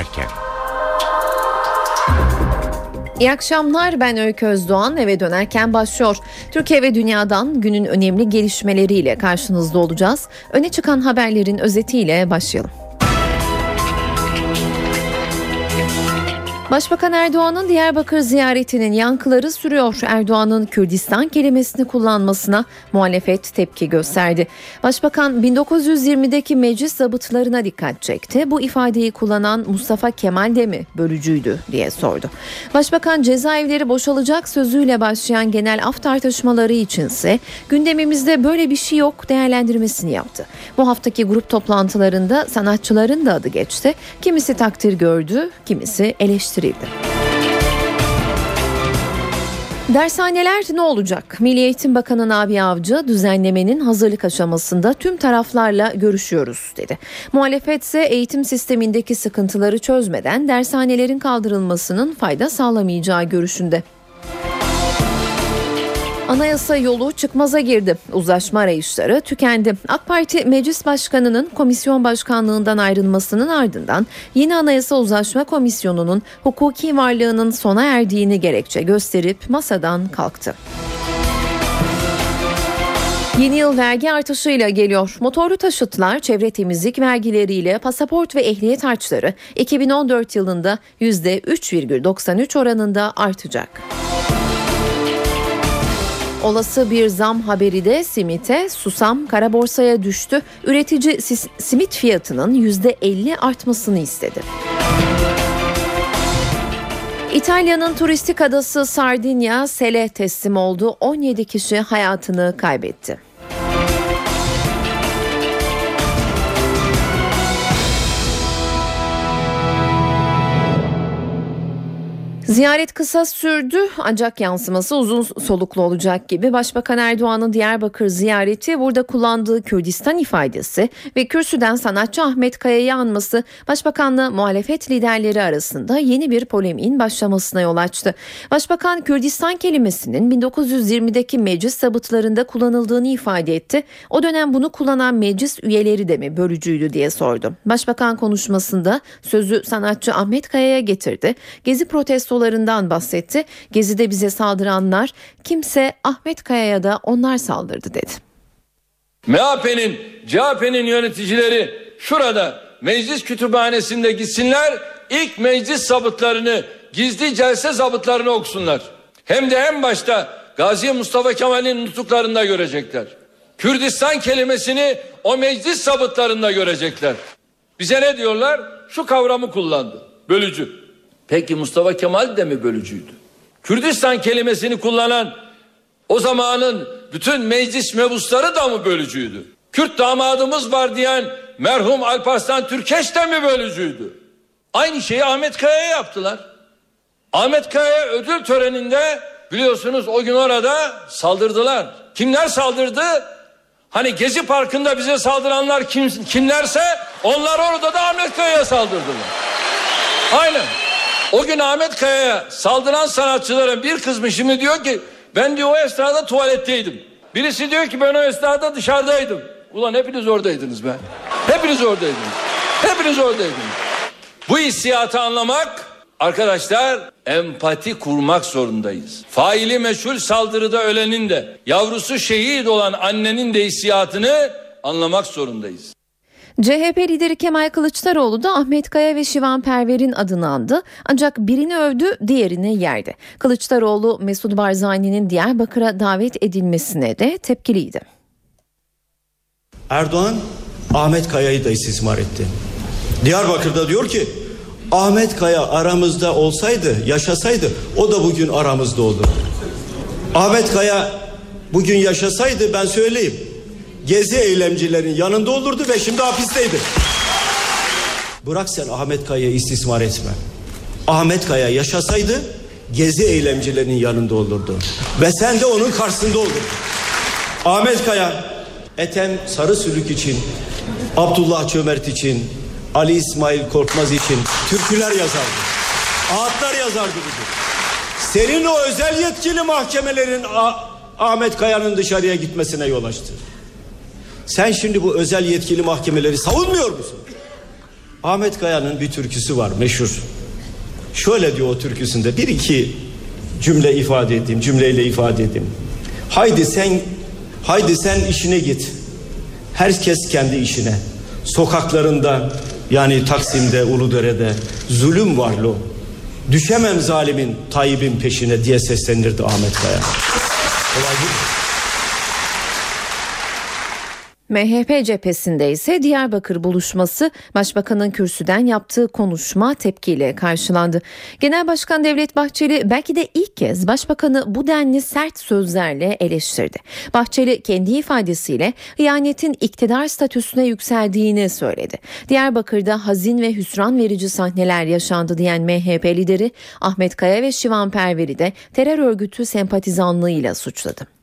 Erken İyi akşamlar ben Öykü Özdoğan eve dönerken başlıyor. Türkiye ve dünyadan günün önemli gelişmeleriyle karşınızda olacağız. Öne çıkan haberlerin özetiyle başlayalım. Başbakan Erdoğan'ın Diyarbakır ziyaretinin yankıları sürüyor. Erdoğan'ın Kürdistan kelimesini kullanmasına muhalefet tepki gösterdi. Başbakan 1920'deki meclis zabıtlarına dikkat çekti. Bu ifadeyi kullanan Mustafa Kemal de mi bölücüydü diye sordu. Başbakan cezaevleri boşalacak sözüyle başlayan genel af tartışmaları içinse gündemimizde böyle bir şey yok değerlendirmesini yaptı. Bu haftaki grup toplantılarında sanatçıların da adı geçti. Kimisi takdir gördü, kimisi eleştirdi eleştirildi. Dershaneler ne olacak? Milli Eğitim Bakanı Nabi Avcı düzenlemenin hazırlık aşamasında tüm taraflarla görüşüyoruz dedi. Muhalefet ise eğitim sistemindeki sıkıntıları çözmeden dershanelerin kaldırılmasının fayda sağlamayacağı görüşünde. Anayasa yolu çıkmaza girdi. Uzlaşma arayışları tükendi. AK Parti Meclis Başkanı'nın komisyon başkanlığından ayrılmasının ardından yeni Anayasa Uzlaşma Komisyonu'nun hukuki varlığının sona erdiğini gerekçe gösterip masadan kalktı. Yeni yıl vergi artışıyla geliyor. Motorlu taşıtlar çevre temizlik vergileriyle pasaport ve ehliyet harçları 2014 yılında %3,93 oranında artacak. Müzik Olası bir zam haberi de simite, susam kara borsaya düştü. Üretici simit fiyatının %50 artmasını istedi. İtalya'nın turistik adası Sardinya sele teslim oldu. 17 kişi hayatını kaybetti. Ziyaret kısa sürdü ancak yansıması uzun soluklu olacak gibi. Başbakan Erdoğan'ın Diyarbakır ziyareti burada kullandığı Kürdistan ifadesi ve kürsüden sanatçı Ahmet Kaya'yı anması başbakanla muhalefet liderleri arasında yeni bir polemiğin başlamasına yol açtı. Başbakan Kürdistan kelimesinin 1920'deki meclis sabıtlarında kullanıldığını ifade etti. O dönem bunu kullanan meclis üyeleri de mi bölücüydü diye sordu. Başbakan konuşmasında sözü sanatçı Ahmet Kaya'ya getirdi. Gezi protesto filolarından bahsetti. Gezi'de bize saldıranlar kimse Ahmet Kaya'ya da onlar saldırdı dedi. MHP'nin, CHP'nin yöneticileri şurada meclis kütüphanesinde gitsinler ilk meclis zabıtlarını gizli celse zabıtlarını okusunlar. Hem de en başta Gazi Mustafa Kemal'in nutuklarında görecekler. Kürdistan kelimesini o meclis sabıtlarında görecekler. Bize ne diyorlar? Şu kavramı kullandı. Bölücü. Peki Mustafa Kemal de mi bölücüydü? Kürdistan kelimesini kullanan o zamanın bütün meclis mebusları da mı bölücüydü? Kürt damadımız var diyen merhum Alparslan Türkeş de mi bölücüydü? Aynı şeyi Ahmet Kaya'ya yaptılar. Ahmet Kaya'ya ödül töreninde biliyorsunuz o gün orada saldırdılar. Kimler saldırdı? Hani Gezi Parkı'nda bize saldıranlar kim, kimlerse onlar orada da Ahmet Kaya'ya saldırdılar. Aynen. O gün Ahmet Kaya'ya saldıran sanatçıların bir kısmı şimdi diyor ki ben diyor o esnada tuvaletteydim. Birisi diyor ki ben o esnada dışarıdaydım. Ulan hepiniz oradaydınız be. Hepiniz oradaydınız. Hepiniz oradaydınız. Bu hissiyatı anlamak arkadaşlar empati kurmak zorundayız. Faili meşhur saldırıda ölenin de yavrusu şehit olan annenin de hissiyatını anlamak zorundayız. CHP lideri Kemal Kılıçdaroğlu da Ahmet Kaya ve Şivan Perver'in adını andı. Ancak birini övdü, diğerini yerdi. Kılıçdaroğlu Mesut Barzani'nin Diyarbakır'a davet edilmesine de tepkiliydi. Erdoğan Ahmet Kaya'yı da istismar etti. Diyarbakır'da diyor ki Ahmet Kaya aramızda olsaydı, yaşasaydı o da bugün aramızda oldu. Ahmet Kaya bugün yaşasaydı ben söyleyeyim gezi eylemcilerin yanında olurdu ve şimdi hapisteydi. Bırak sen Ahmet Kaya'yı istismar etme. Ahmet Kaya yaşasaydı gezi eylemcilerinin yanında olurdu. Ve sen de onun karşısında olurdun. Ahmet Kaya, Ethem Sarı Sülük için, Abdullah Çömert için, Ali İsmail Korkmaz için türküler yazardı. Ağıtlar yazardı bizi. Senin o özel yetkili mahkemelerin Ahmet Kaya'nın dışarıya gitmesine yol açtı. Sen şimdi bu özel yetkili mahkemeleri savunmuyor musun? Ahmet Kaya'nın bir türküsü var meşhur. Şöyle diyor o türküsünde bir iki cümle ifade edeyim, cümleyle ifade edeyim. Haydi sen haydi sen işine git. Herkes kendi işine. Sokaklarında yani Taksim'de, Uludere'de zulüm var lo. Düşemem zalimin, Tayyip'in peşine diye seslenirdi Ahmet Kaya. Kolay değil mi? MHP cephesinde ise Diyarbakır buluşması Başbakanın kürsüden yaptığı konuşma tepkiyle karşılandı. Genel Başkan Devlet Bahçeli belki de ilk kez Başbakanı bu denli sert sözlerle eleştirdi. Bahçeli kendi ifadesiyle hıyanetin iktidar statüsüne yükseldiğini söyledi. Diyarbakır'da hazin ve hüsran verici sahneler yaşandı diyen MHP lideri Ahmet Kaya ve Şivan Perver'i de terör örgütü sempatizanlığıyla suçladı.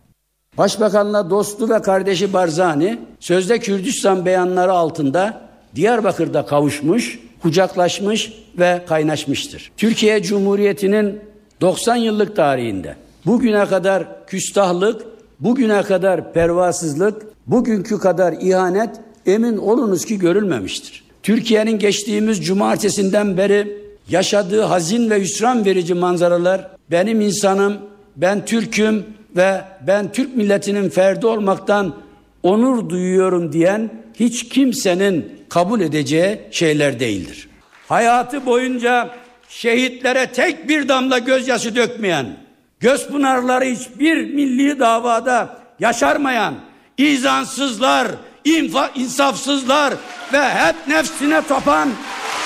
Başbakanla dostu ve kardeşi Barzani sözde Kürdistan beyanları altında Diyarbakır'da kavuşmuş, kucaklaşmış ve kaynaşmıştır. Türkiye Cumhuriyeti'nin 90 yıllık tarihinde bugüne kadar küstahlık, bugüne kadar pervasızlık, bugünkü kadar ihanet emin olunuz ki görülmemiştir. Türkiye'nin geçtiğimiz cumartesinden beri yaşadığı hazin ve hüsran verici manzaralar benim insanım, ben Türk'üm ve ben Türk milletinin ferdi olmaktan onur duyuyorum diyen hiç kimsenin kabul edeceği şeyler değildir. Hayatı boyunca şehitlere tek bir damla gözyaşı dökmeyen, göz pınarları hiçbir milli davada yaşarmayan, izansızlar, infa, insafsızlar ve hep nefsine tapan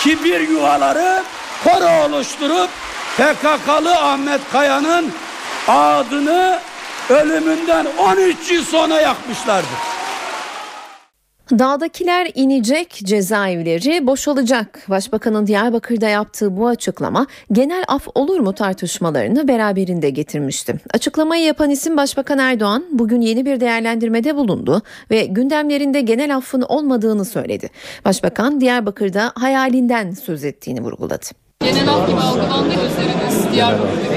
kibir yuvaları koro oluşturup PKK'lı Ahmet Kaya'nın adını ölümünden 13 yıl sonra yakmışlardır. Dağdakiler inecek, cezaevleri boşalacak. Başbakanın Diyarbakır'da yaptığı bu açıklama genel af olur mu tartışmalarını beraberinde getirmişti. Açıklamayı yapan isim Başbakan Erdoğan bugün yeni bir değerlendirmede bulundu ve gündemlerinde genel affın olmadığını söyledi. Başbakan Diyarbakır'da hayalinden söz ettiğini vurguladı. Genel gibi algılandı gözlerimiz Diyarbakır'da.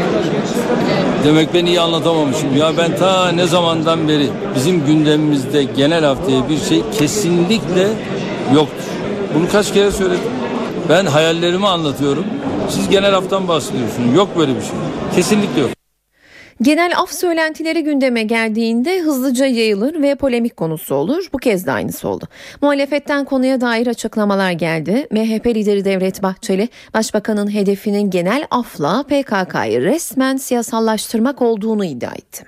Demek ben iyi anlatamamışım. Ya ben ta ne zamandan beri bizim gündemimizde genel af diye bir şey kesinlikle yoktur. Bunu kaç kere söyledim. Ben hayallerimi anlatıyorum. Siz genel aftan bahsediyorsunuz. Yok böyle bir şey. Kesinlikle yok. Genel af söylentileri gündeme geldiğinde hızlıca yayılır ve polemik konusu olur. Bu kez de aynısı oldu. Muhalefetten konuya dair açıklamalar geldi. MHP lideri Devlet Bahçeli, Başbakanın hedefinin genel afla PKK'yı resmen siyasallaştırmak olduğunu iddia etti.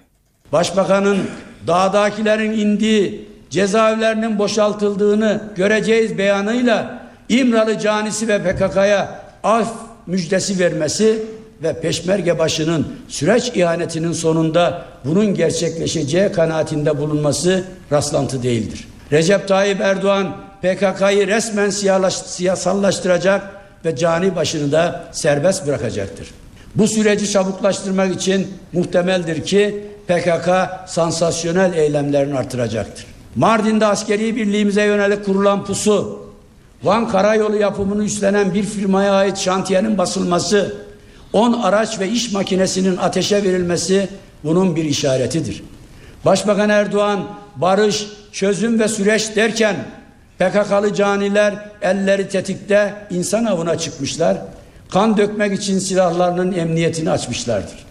Başbakanın dağdakilerin indiği cezaevlerinin boşaltıldığını göreceğiz beyanıyla İmralı canisi ve PKK'ya af müjdesi vermesi ve peşmerge başının süreç ihanetinin sonunda bunun gerçekleşeceği kanaatinde bulunması rastlantı değildir. Recep Tayyip Erdoğan PKK'yı resmen siyasallaştıracak ve cani başını da serbest bırakacaktır. Bu süreci çabuklaştırmak için muhtemeldir ki PKK sansasyonel eylemlerini artıracaktır. Mardin'de askeri birliğimize yönelik kurulan pusu, Van Karayolu yapımını üstlenen bir firmaya ait şantiyenin basılması, 10 araç ve iş makinesinin ateşe verilmesi bunun bir işaretidir. Başbakan Erdoğan barış, çözüm ve süreç derken PKK'lı caniler elleri tetikte insan avına çıkmışlar. Kan dökmek için silahlarının emniyetini açmışlardır.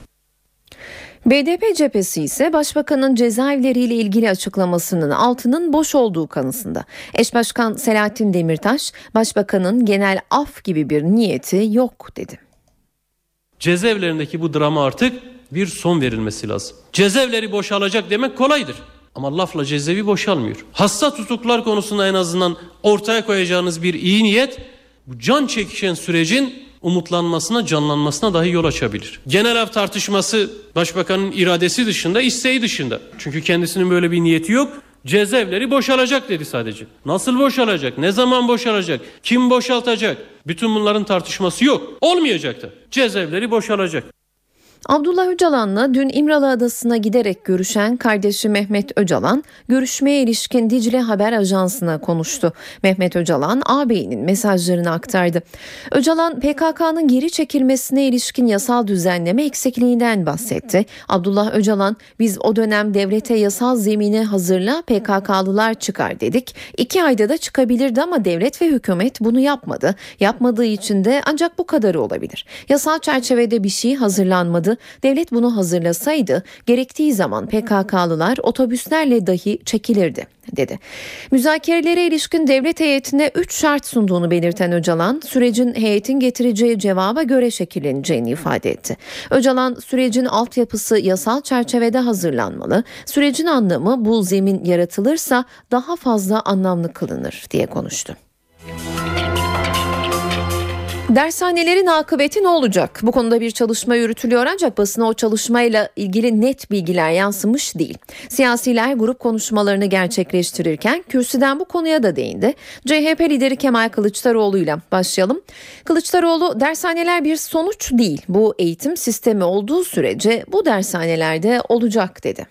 BDP cephesi ise başbakanın cezaevleriyle ilgili açıklamasının altının boş olduğu kanısında. Eş Başkan Selahattin Demirtaş, başbakanın genel af gibi bir niyeti yok dedi. Cezaevlerindeki bu drama artık bir son verilmesi lazım. Cezaevleri boşalacak demek kolaydır. Ama lafla cezaevi boşalmıyor. Hasta tutuklar konusunda en azından ortaya koyacağınız bir iyi niyet bu can çekişen sürecin umutlanmasına, canlanmasına dahi yol açabilir. Genel af tartışması başbakanın iradesi dışında, isteği dışında. Çünkü kendisinin böyle bir niyeti yok. Cezaevleri boşalacak dedi sadece. Nasıl boşalacak? Ne zaman boşalacak? Kim boşaltacak? Bütün bunların tartışması yok. Olmayacak da. Cezaevleri boşalacak. Abdullah Öcalan'la dün İmralı Adası'na giderek görüşen kardeşi Mehmet Öcalan, görüşmeye ilişkin Dicle Haber Ajansı'na konuştu. Mehmet Öcalan, ağabeyinin mesajlarını aktardı. Öcalan, PKK'nın geri çekilmesine ilişkin yasal düzenleme eksikliğinden bahsetti. Abdullah Öcalan, biz o dönem devlete yasal zemini hazırla PKK'lılar çıkar dedik. İki ayda da çıkabilirdi ama devlet ve hükümet bunu yapmadı. Yapmadığı için de ancak bu kadarı olabilir. Yasal çerçevede bir şey hazırlanmadı. Devlet bunu hazırlasaydı gerektiği zaman PKK'lılar otobüslerle dahi çekilirdi dedi. Müzakerelere ilişkin devlet heyetine 3 şart sunduğunu belirten Öcalan, sürecin heyetin getireceği cevaba göre şekilleneceğini ifade etti. Öcalan, sürecin altyapısı yasal çerçevede hazırlanmalı, sürecin anlamı bu zemin yaratılırsa daha fazla anlamlı kılınır diye konuştu. Dershanelerin akıbeti ne olacak? Bu konuda bir çalışma yürütülüyor ancak basına o çalışmayla ilgili net bilgiler yansımış değil. Siyasiler grup konuşmalarını gerçekleştirirken kürsüden bu konuya da değindi. CHP lideri Kemal Kılıçdaroğlu ile başlayalım. Kılıçdaroğlu dershaneler bir sonuç değil. Bu eğitim sistemi olduğu sürece bu dershanelerde olacak dedi.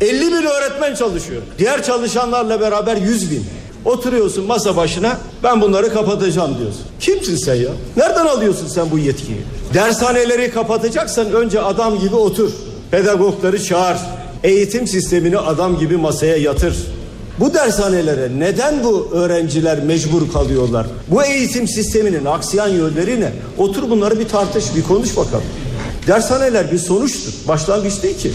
50 bin öğretmen çalışıyor. Diğer çalışanlarla beraber 100 bin. Oturuyorsun masa başına ben bunları kapatacağım diyorsun. Kimsin sen ya? Nereden alıyorsun sen bu yetkiyi? Dershaneleri kapatacaksan önce adam gibi otur. Pedagogları çağır. Eğitim sistemini adam gibi masaya yatır. Bu dershanelere neden bu öğrenciler mecbur kalıyorlar? Bu eğitim sisteminin aksayan yönleri ne? Otur bunları bir tartış, bir konuş bakalım. Dershaneler bir sonuçtur. Başlangıç değil ki.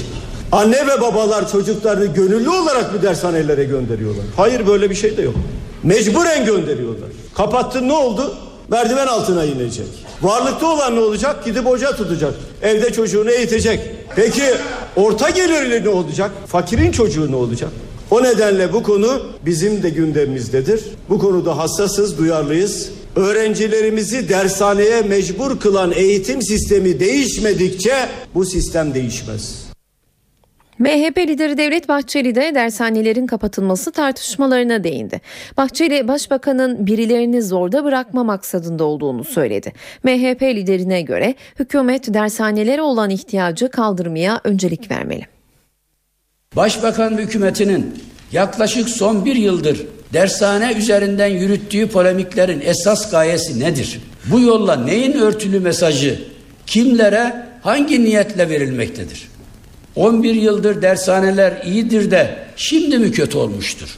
Anne ve babalar çocuklarını gönüllü olarak bir dershanelere gönderiyorlar. Hayır böyle bir şey de yok. Mecburen gönderiyorlar. Kapattın ne oldu? Merdiven altına inecek. Varlıkta olan ne olacak? Gidip hoca tutacak. Evde çocuğunu eğitecek. Peki orta gelirli ne olacak? Fakirin çocuğu ne olacak? O nedenle bu konu bizim de gündemimizdedir. Bu konuda hassasız, duyarlıyız. Öğrencilerimizi dershaneye mecbur kılan eğitim sistemi değişmedikçe bu sistem değişmez. MHP lideri Devlet Bahçeli de dershanelerin kapatılması tartışmalarına değindi. Bahçeli, Başbakanın birilerini zorda bırakma maksadında olduğunu söyledi. MHP liderine göre hükümet dershanelere olan ihtiyacı kaldırmaya öncelik vermeli. Başbakan hükümetinin yaklaşık son bir yıldır dershane üzerinden yürüttüğü polemiklerin esas gayesi nedir? Bu yolla neyin örtülü mesajı kimlere hangi niyetle verilmektedir? 11 yıldır dershaneler iyidir de şimdi mi kötü olmuştur?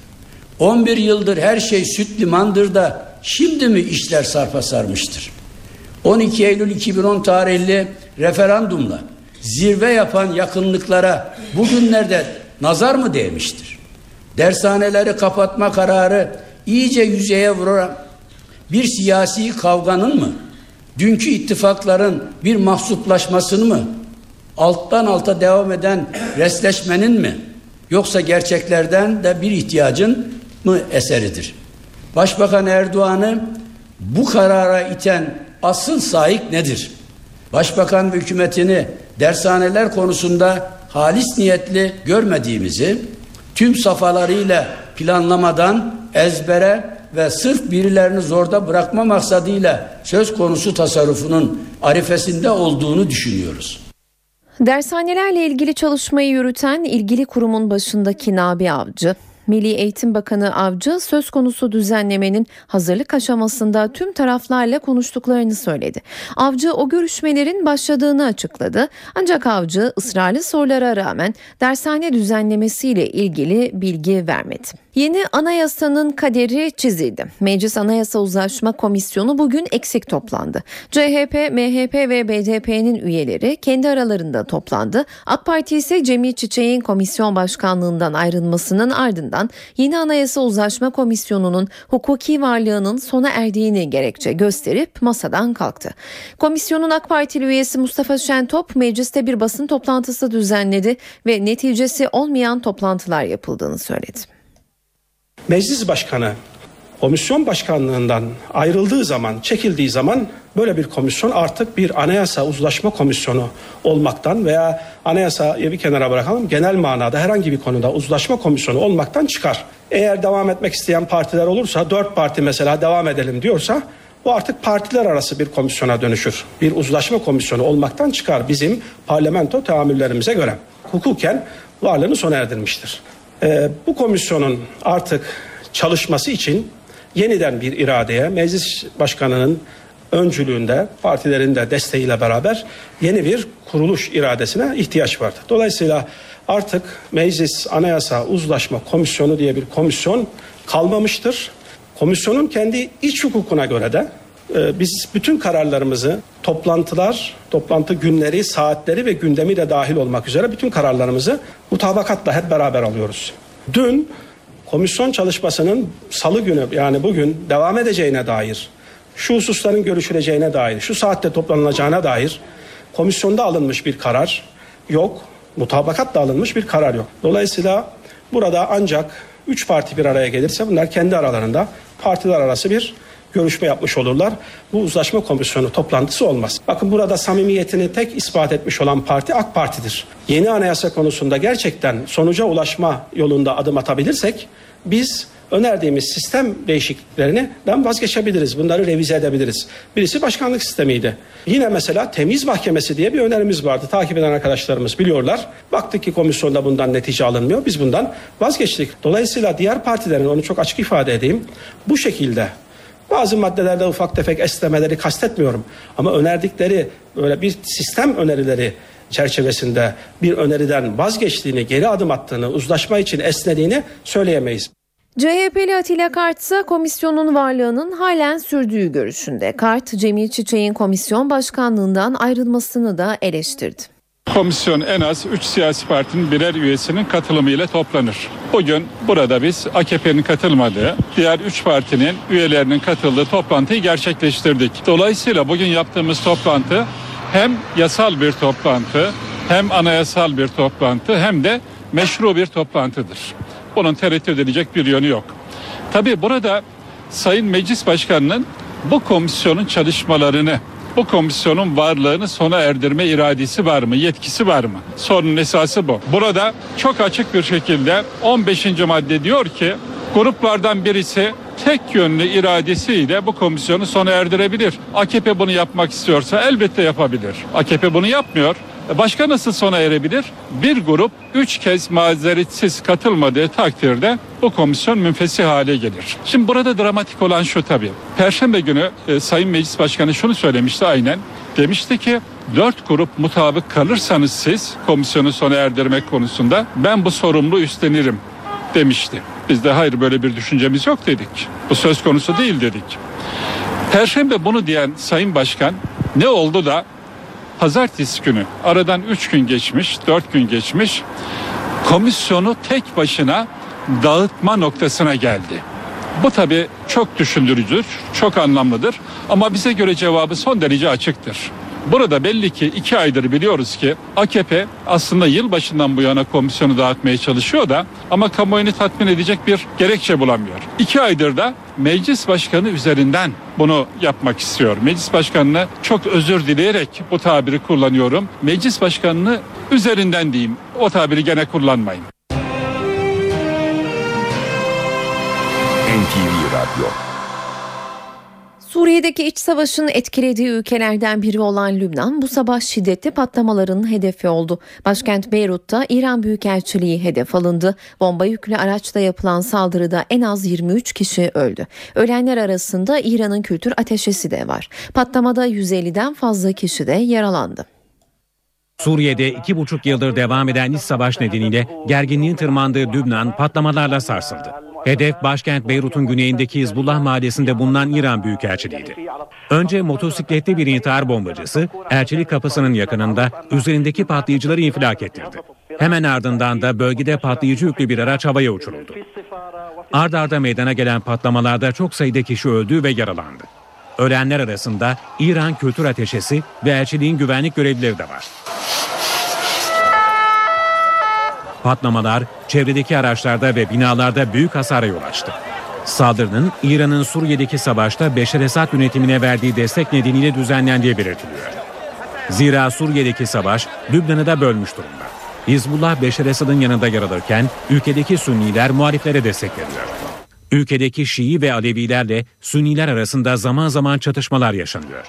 11 yıldır her şey süt limandır da şimdi mi işler sarpa sarmıştır? 12 Eylül 2010 tarihli referandumla zirve yapan yakınlıklara bugünlerde nazar mı değmiştir? Dershaneleri kapatma kararı iyice yüzeye vuran bir siyasi kavganın mı? Dünkü ittifakların bir mahsuplaşmasını mı? Alttan alta devam eden resleşmenin mi? Yoksa gerçeklerden de bir ihtiyacın mı eseridir? Başbakan Erdoğan'ı bu karara iten asıl sahip nedir? Başbakan ve hükümetini dershaneler konusunda halis niyetli görmediğimizi tüm safhalarıyla planlamadan ezbere ve sırf birilerini zorda bırakma maksadıyla söz konusu tasarrufunun arifesinde olduğunu düşünüyoruz. Dershanelerle ilgili çalışmayı yürüten ilgili kurumun başındaki Nabi Avcı, Milli Eğitim Bakanı Avcı söz konusu düzenlemenin hazırlık aşamasında tüm taraflarla konuştuklarını söyledi. Avcı o görüşmelerin başladığını açıkladı. Ancak Avcı ısrarlı sorulara rağmen dershane düzenlemesiyle ilgili bilgi vermedi. Yeni anayasanın kaderi çizildi. Meclis Anayasa Uzlaşma Komisyonu bugün eksik toplandı. CHP, MHP ve BDP'nin üyeleri kendi aralarında toplandı. AK Parti ise Cemil Çiçek'in komisyon başkanlığından ayrılmasının ardından yeni Anayasa Uzlaşma Komisyonu'nun hukuki varlığının sona erdiğini gerekçe gösterip masadan kalktı. Komisyonun AK Partili üyesi Mustafa Şentop mecliste bir basın toplantısı düzenledi ve neticesi olmayan toplantılar yapıldığını söyledi. Meclis Başkanı komisyon başkanlığından ayrıldığı zaman, çekildiği zaman böyle bir komisyon artık bir anayasa uzlaşma komisyonu olmaktan veya anayasayı bir kenara bırakalım genel manada herhangi bir konuda uzlaşma komisyonu olmaktan çıkar. Eğer devam etmek isteyen partiler olursa dört parti mesela devam edelim diyorsa bu artık partiler arası bir komisyona dönüşür. Bir uzlaşma komisyonu olmaktan çıkar bizim parlamento tahammüllerimize göre. Hukuken varlığını sona erdirmiştir. Ee, bu komisyonun artık çalışması için yeniden bir iradeye meclis başkanının öncülüğünde partilerin de desteğiyle beraber yeni bir kuruluş iradesine ihtiyaç vardı. Dolayısıyla artık meclis anayasa uzlaşma komisyonu diye bir komisyon kalmamıştır. Komisyonun kendi iç hukukuna göre de e, biz bütün kararlarımızı toplantılar, toplantı günleri, saatleri ve gündemi de dahil olmak üzere bütün kararlarımızı mutabakatla hep beraber alıyoruz. Dün komisyon çalışmasının salı günü yani bugün devam edeceğine dair, şu hususların görüşüleceğine dair, şu saatte toplanılacağına dair komisyonda alınmış bir karar yok. Mutabakatla alınmış bir karar yok. Dolayısıyla burada ancak üç parti bir araya gelirse bunlar kendi aralarında partiler arası bir görüşme yapmış olurlar. Bu uzlaşma komisyonu toplantısı olmaz. Bakın burada samimiyetini tek ispat etmiş olan parti AK Parti'dir. Yeni anayasa konusunda gerçekten sonuca ulaşma yolunda adım atabilirsek biz önerdiğimiz sistem değişikliklerinden vazgeçebiliriz. Bunları revize edebiliriz. Birisi başkanlık sistemiydi. Yine mesela temiz mahkemesi diye bir önerimiz vardı. Takip eden arkadaşlarımız biliyorlar. Baktık ki komisyonda bundan netice alınmıyor. Biz bundan vazgeçtik. Dolayısıyla diğer partilerin onu çok açık ifade edeyim. Bu şekilde bazı maddelerde ufak tefek esnemeleri kastetmiyorum. Ama önerdikleri böyle bir sistem önerileri çerçevesinde bir öneriden vazgeçtiğini, geri adım attığını, uzlaşma için esnediğini söyleyemeyiz. CHP'li Atilla Kart ise komisyonun varlığının halen sürdüğü görüşünde. Kart, Cemil Çiçek'in komisyon başkanlığından ayrılmasını da eleştirdi. Komisyon en az 3 siyasi partinin birer üyesinin katılımıyla toplanır. Bugün burada biz AKP'nin katılmadığı, diğer 3 partinin üyelerinin katıldığı toplantıyı gerçekleştirdik. Dolayısıyla bugün yaptığımız toplantı hem yasal bir toplantı, hem anayasal bir toplantı, hem de meşru bir toplantıdır. Bunun tereddüt edilecek bir yönü yok. Tabii burada Sayın Meclis Başkanı'nın bu komisyonun çalışmalarını bu komisyonun varlığını sona erdirme iradesi var mı, yetkisi var mı? Sorunun esası bu. Burada çok açık bir şekilde 15. madde diyor ki gruplardan birisi tek yönlü iradesiyle bu komisyonu sona erdirebilir. AKP bunu yapmak istiyorsa elbette yapabilir. AKP bunu yapmıyor. Başka nasıl sona erebilir? Bir grup üç kez mazeretsiz katılmadığı takdirde bu komisyon münfesih hale gelir. Şimdi burada dramatik olan şu tabii. Perşembe günü e, Sayın Meclis Başkanı şunu söylemişti aynen. Demişti ki dört grup mutabık kalırsanız siz komisyonu sona erdirmek konusunda ben bu sorumluluğu üstlenirim demişti. Biz de hayır böyle bir düşüncemiz yok dedik. Bu söz konusu değil dedik. Perşembe bunu diyen Sayın Başkan ne oldu da pazartesi günü aradan 3 gün geçmiş, 4 gün geçmiş. Komisyonu tek başına dağıtma noktasına geldi. Bu tabii çok düşündürücüdür, çok anlamlıdır ama bize göre cevabı son derece açıktır. Burada belli ki iki aydır biliyoruz ki AKP aslında yılbaşından bu yana komisyonu dağıtmaya çalışıyor da ama kamuoyunu tatmin edecek bir gerekçe bulamıyor. İki aydır da meclis başkanı üzerinden bunu yapmak istiyor. Meclis başkanına çok özür dileyerek bu tabiri kullanıyorum. Meclis başkanını üzerinden diyeyim. O tabiri gene kullanmayın. NTV Radyo Suriye'deki iç savaşın etkilediği ülkelerden biri olan Lübnan bu sabah şiddetli patlamaların hedefi oldu. Başkent Beyrut'ta İran Büyükelçiliği hedef alındı. Bomba yüklü araçla yapılan saldırıda en az 23 kişi öldü. Ölenler arasında İran'ın kültür ateşesi de var. Patlamada 150'den fazla kişi de yaralandı. Suriye'de iki buçuk yıldır devam eden iç savaş nedeniyle gerginliğin tırmandığı Lübnan patlamalarla sarsıldı. Hedef başkent Beyrut'un güneyindeki Hizbullah mahallesinde bulunan İran Büyükelçiliğiydi. Önce motosikletli bir intihar bombacısı elçilik kapısının yakınında üzerindeki patlayıcıları infilak ettirdi. Hemen ardından da bölgede patlayıcı yüklü bir araç havaya uçuruldu. Ard arda meydana gelen patlamalarda çok sayıda kişi öldü ve yaralandı. Ölenler arasında İran kültür ateşesi ve elçiliğin güvenlik görevlileri de var. Patlamalar çevredeki araçlarda ve binalarda büyük hasara yol açtı. Saldırının İran'ın Suriye'deki savaşta Beşer Esad yönetimine verdiği destek nedeniyle düzenlendiği belirtiliyor. Zira Suriye'deki savaş Lübnan'ı da bölmüş durumda. Hizbullah Beşer Esad'ın yanında yer alırken ülkedeki Sünniler muhaliflere destek veriyor. Ülkedeki Şii ve Alevilerle Sünniler arasında zaman zaman çatışmalar yaşanıyor.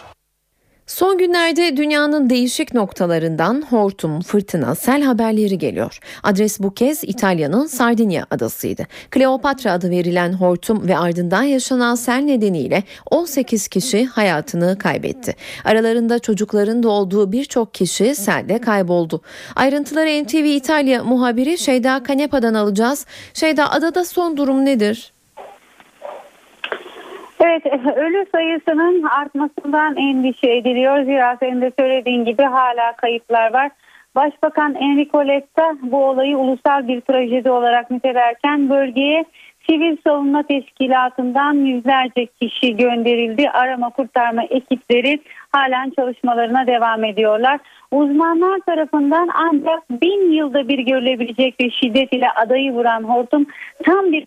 Son günlerde dünyanın değişik noktalarından hortum, fırtına, sel haberleri geliyor. Adres bu kez İtalya'nın Sardinya adasıydı. Kleopatra adı verilen hortum ve ardından yaşanan sel nedeniyle 18 kişi hayatını kaybetti. Aralarında çocukların da olduğu birçok kişi selde kayboldu. Ayrıntıları NTV İtalya muhabiri Şeyda Kanepa'dan alacağız. Şeyda adada son durum nedir? Evet, ölü sayısının artmasından endişe ediliyor. Zira senin de söylediğin gibi hala kayıplar var. Başbakan Enrico Letta bu olayı ulusal bir trajedi olarak nitelerken bölgeye sivil savunma teşkilatından yüzlerce kişi gönderildi. Arama kurtarma ekipleri halen çalışmalarına devam ediyorlar. Uzmanlar tarafından ancak bin yılda bir görülebilecek bir şiddet ile adayı vuran hortum tam bir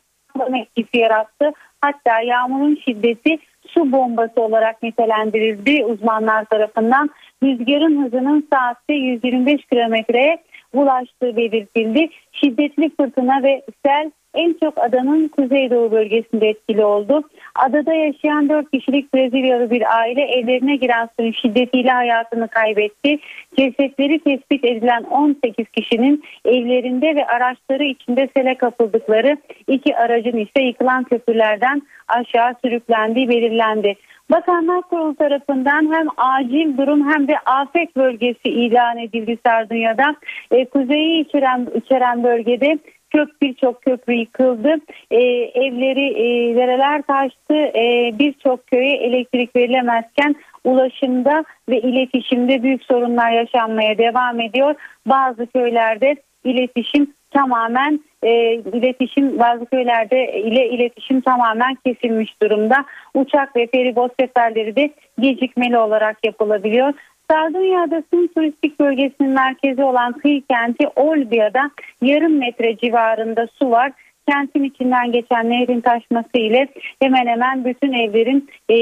etkisi yarattı. Hatta yağmurun şiddeti su bombası olarak nitelendirildi uzmanlar tarafından. Rüzgarın hızının saatte 125 kilometreye ulaştığı belirtildi. Şiddetli fırtına ve sel en çok adanın kuzeydoğu bölgesinde etkili oldu. Adada yaşayan 4 kişilik Brezilyalı bir aile evlerine giren suyun şiddetiyle hayatını kaybetti. Cesetleri tespit edilen 18 kişinin evlerinde ve araçları içinde sele kapıldıkları iki aracın ise yıkılan köprülerden aşağı sürüklendiği belirlendi. Bakanlar Kurulu tarafından hem acil durum hem de afet bölgesi ilan edildi Sardunya'da. E, kuzeyi içeren, içeren bölgede kök birçok köprü yıkıldı. E, evleri e, dereler taştı. E, birçok köye elektrik verilemezken ulaşımda ve iletişimde büyük sorunlar yaşanmaya devam ediyor. Bazı köylerde iletişim tamamen e, iletişim bazı köylerde ile iletişim tamamen kesilmiş durumda. Uçak ve feribot seferleri de gecikmeli olarak yapılabiliyor. Sardunya Adası'nın turistik bölgesinin merkezi olan kıyı kenti Olbia'da yarım metre civarında su var. Kentin içinden geçen nehrin taşması ile hemen hemen bütün evlerin e,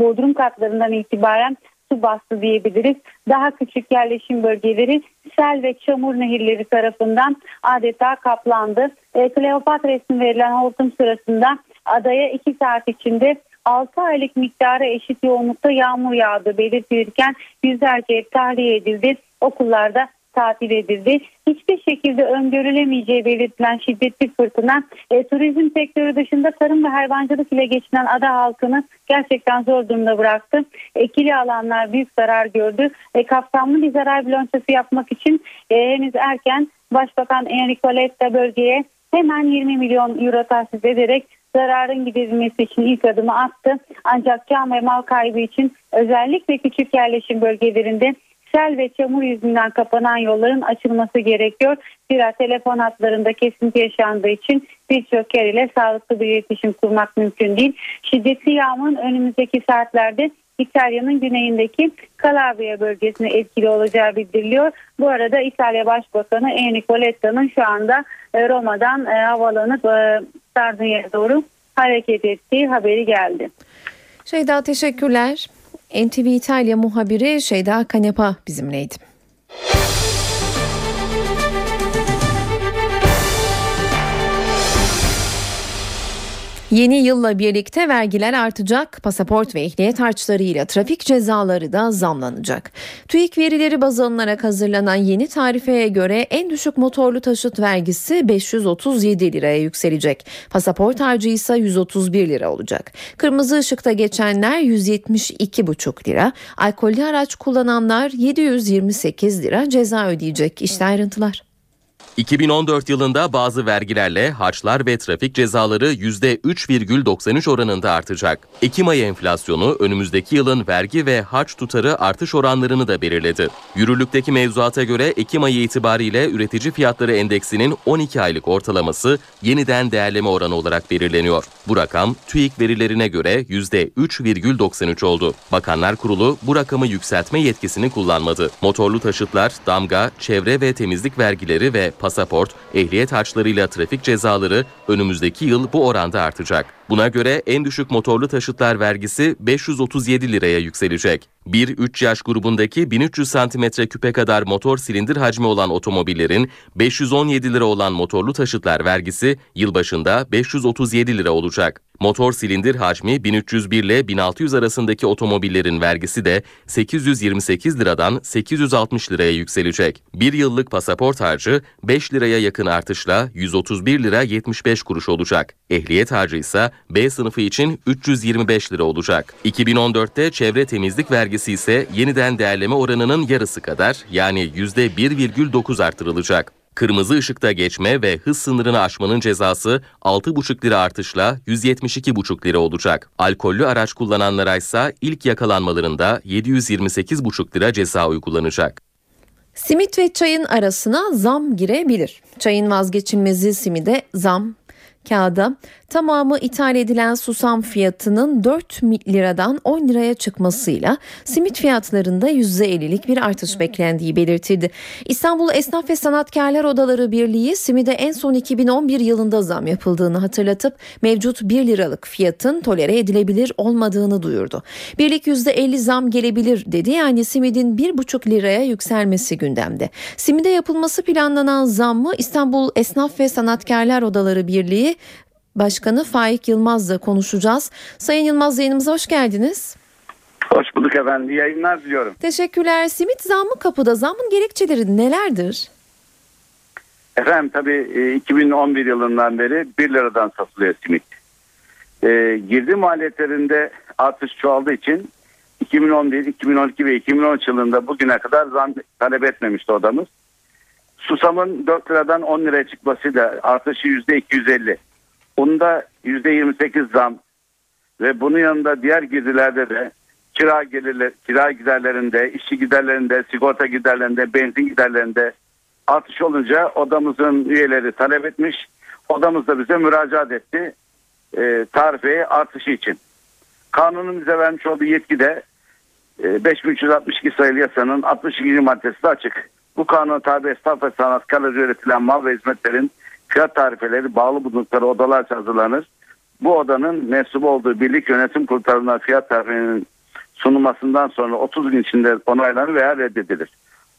bodrum katlarından itibaren su bastı diyebiliriz. Daha küçük yerleşim bölgeleri sel ve çamur nehirleri tarafından adeta kaplandı. E, Kleopatra verilen hortum sırasında adaya 2 saat içinde 6 aylık miktara eşit yoğunlukta yağmur yağdı belirtilirken yüzlerce ev tahliye edildi. Okullarda tatil edildi. Hiçbir şekilde öngörülemeyeceği belirtilen şiddetli fırtına e, turizm sektörü dışında tarım ve hayvancılık ile geçinen ada halkını gerçekten zor durumda bıraktı. Ekili alanlar büyük zarar gördü. E, kapsamlı bir zarar bilançosu yapmak için e, henüz erken Başbakan Enrico Letta bölgeye hemen 20 milyon euro tahsis ederek zararın giderilmesi için ilk adımı attı. Ancak can ve mal kaybı için özellikle küçük yerleşim bölgelerinde sel ve çamur yüzünden kapanan yolların açılması gerekiyor. Zira telefon hatlarında kesinti yaşandığı için birçok yer ile sağlıklı bir iletişim kurmak mümkün değil. Şiddetli yağmurun önümüzdeki saatlerde İtalya'nın güneyindeki Calabria bölgesine etkili olacağı bildiriliyor. Bu arada İtalya Başbakanı Enrico Letta'nın şu anda e, Roma'dan e, havalanıp e, Sardunya'ya doğru hareket ettiği haberi geldi. Şeyda teşekkürler. NTV İtalya muhabiri Şeyda Kanepa bizimleydi. Yeni yılla birlikte vergiler artacak, pasaport ve ehliyet harçlarıyla trafik cezaları da zamlanacak. TÜİK verileri baz alınarak hazırlanan yeni tarifeye göre en düşük motorlu taşıt vergisi 537 liraya yükselecek. Pasaport harcı ise 131 lira olacak. Kırmızı ışıkta geçenler 172,5 lira, alkollü araç kullananlar 728 lira ceza ödeyecek. İşte ayrıntılar. 2014 yılında bazı vergilerle harçlar ve trafik cezaları %3,93 oranında artacak. Ekim ayı enflasyonu önümüzdeki yılın vergi ve harç tutarı artış oranlarını da belirledi. Yürürlükteki mevzuata göre Ekim ayı itibariyle üretici fiyatları endeksinin 12 aylık ortalaması yeniden değerleme oranı olarak belirleniyor. Bu rakam TÜİK verilerine göre %3,93 oldu. Bakanlar Kurulu bu rakamı yükseltme yetkisini kullanmadı. Motorlu taşıtlar, damga, çevre ve temizlik vergileri ve pasaport, ehliyet harçlarıyla trafik cezaları önümüzdeki yıl bu oranda artacak. Buna göre en düşük motorlu taşıtlar vergisi 537 liraya yükselecek. 1-3 yaş grubundaki 1300 santimetre küpe kadar motor silindir hacmi olan otomobillerin 517 lira olan motorlu taşıtlar vergisi yılbaşında 537 lira olacak. Motor silindir hacmi 1301 ile 1600 arasındaki otomobillerin vergisi de 828 liradan 860 liraya yükselecek. Bir yıllık pasaport harcı 5 liraya yakın artışla 131 lira 75 kuruş olacak. Ehliyet harcı ise B sınıfı için 325 lira olacak. 2014'te çevre temizlik vergisi ise yeniden değerleme oranının yarısı kadar yani %1,9 artırılacak. Kırmızı ışıkta geçme ve hız sınırını aşmanın cezası 6,5 lira artışla 172,5 lira olacak. Alkollü araç kullananlara ise ilk yakalanmalarında 728,5 lira ceza uygulanacak. Simit ve çayın arasına zam girebilir. Çayın vazgeçilmezi simide zam kağıda tamamı ithal edilen susam fiyatının 4 liradan 10 liraya çıkmasıyla simit fiyatlarında %50'lik bir artış beklendiği belirtildi. İstanbul Esnaf ve Sanatkarlar Odaları Birliği simide en son 2011 yılında zam yapıldığını hatırlatıp mevcut 1 liralık fiyatın tolere edilebilir olmadığını duyurdu. Birlik %50 zam gelebilir dedi yani simidin 1,5 liraya yükselmesi gündemde. Simide yapılması planlanan zammı İstanbul Esnaf ve Sanatkarlar Odaları Birliği Başkanı Faik Yılmaz'la konuşacağız. Sayın Yılmaz yayınımıza hoş geldiniz. Hoş bulduk efendim. İyi yayınlar diliyorum. Teşekkürler. Simit zammı kapıda. Zammın gerekçeleri nelerdir? Efendim tabii e, 2011 yılından beri 1 liradan satılıyor simit. E, girdi maliyetlerinde artış çoğaldığı için 2011, 2012 ve 2013 yılında bugüne kadar zam talep etmemişti odamız. Susamın 4 liradan 10 liraya çıkması da artışı %250. Bunda %28 zam ve bunun yanında diğer girdilerde de kira gelirler, kira giderlerinde, işçi giderlerinde, sigorta giderlerinde, benzin giderlerinde artış olunca odamızın üyeleri talep etmiş. Odamız da bize müracaat etti e, tarifeye artışı için. Kanunun bize vermiş olduğu yetkide e, 5362 sayılı yasanın 62. maddesi de açık. Bu kanuna tabi esnaf ve sanatkarlar üretilen mal ve hizmetlerin fiyat tarifeleri bağlı bulundukları odalar hazırlanır. Bu odanın mensup olduğu birlik yönetim kurulu tarafından fiyat tarifinin sunulmasından sonra 30 gün içinde onaylanır veya reddedilir.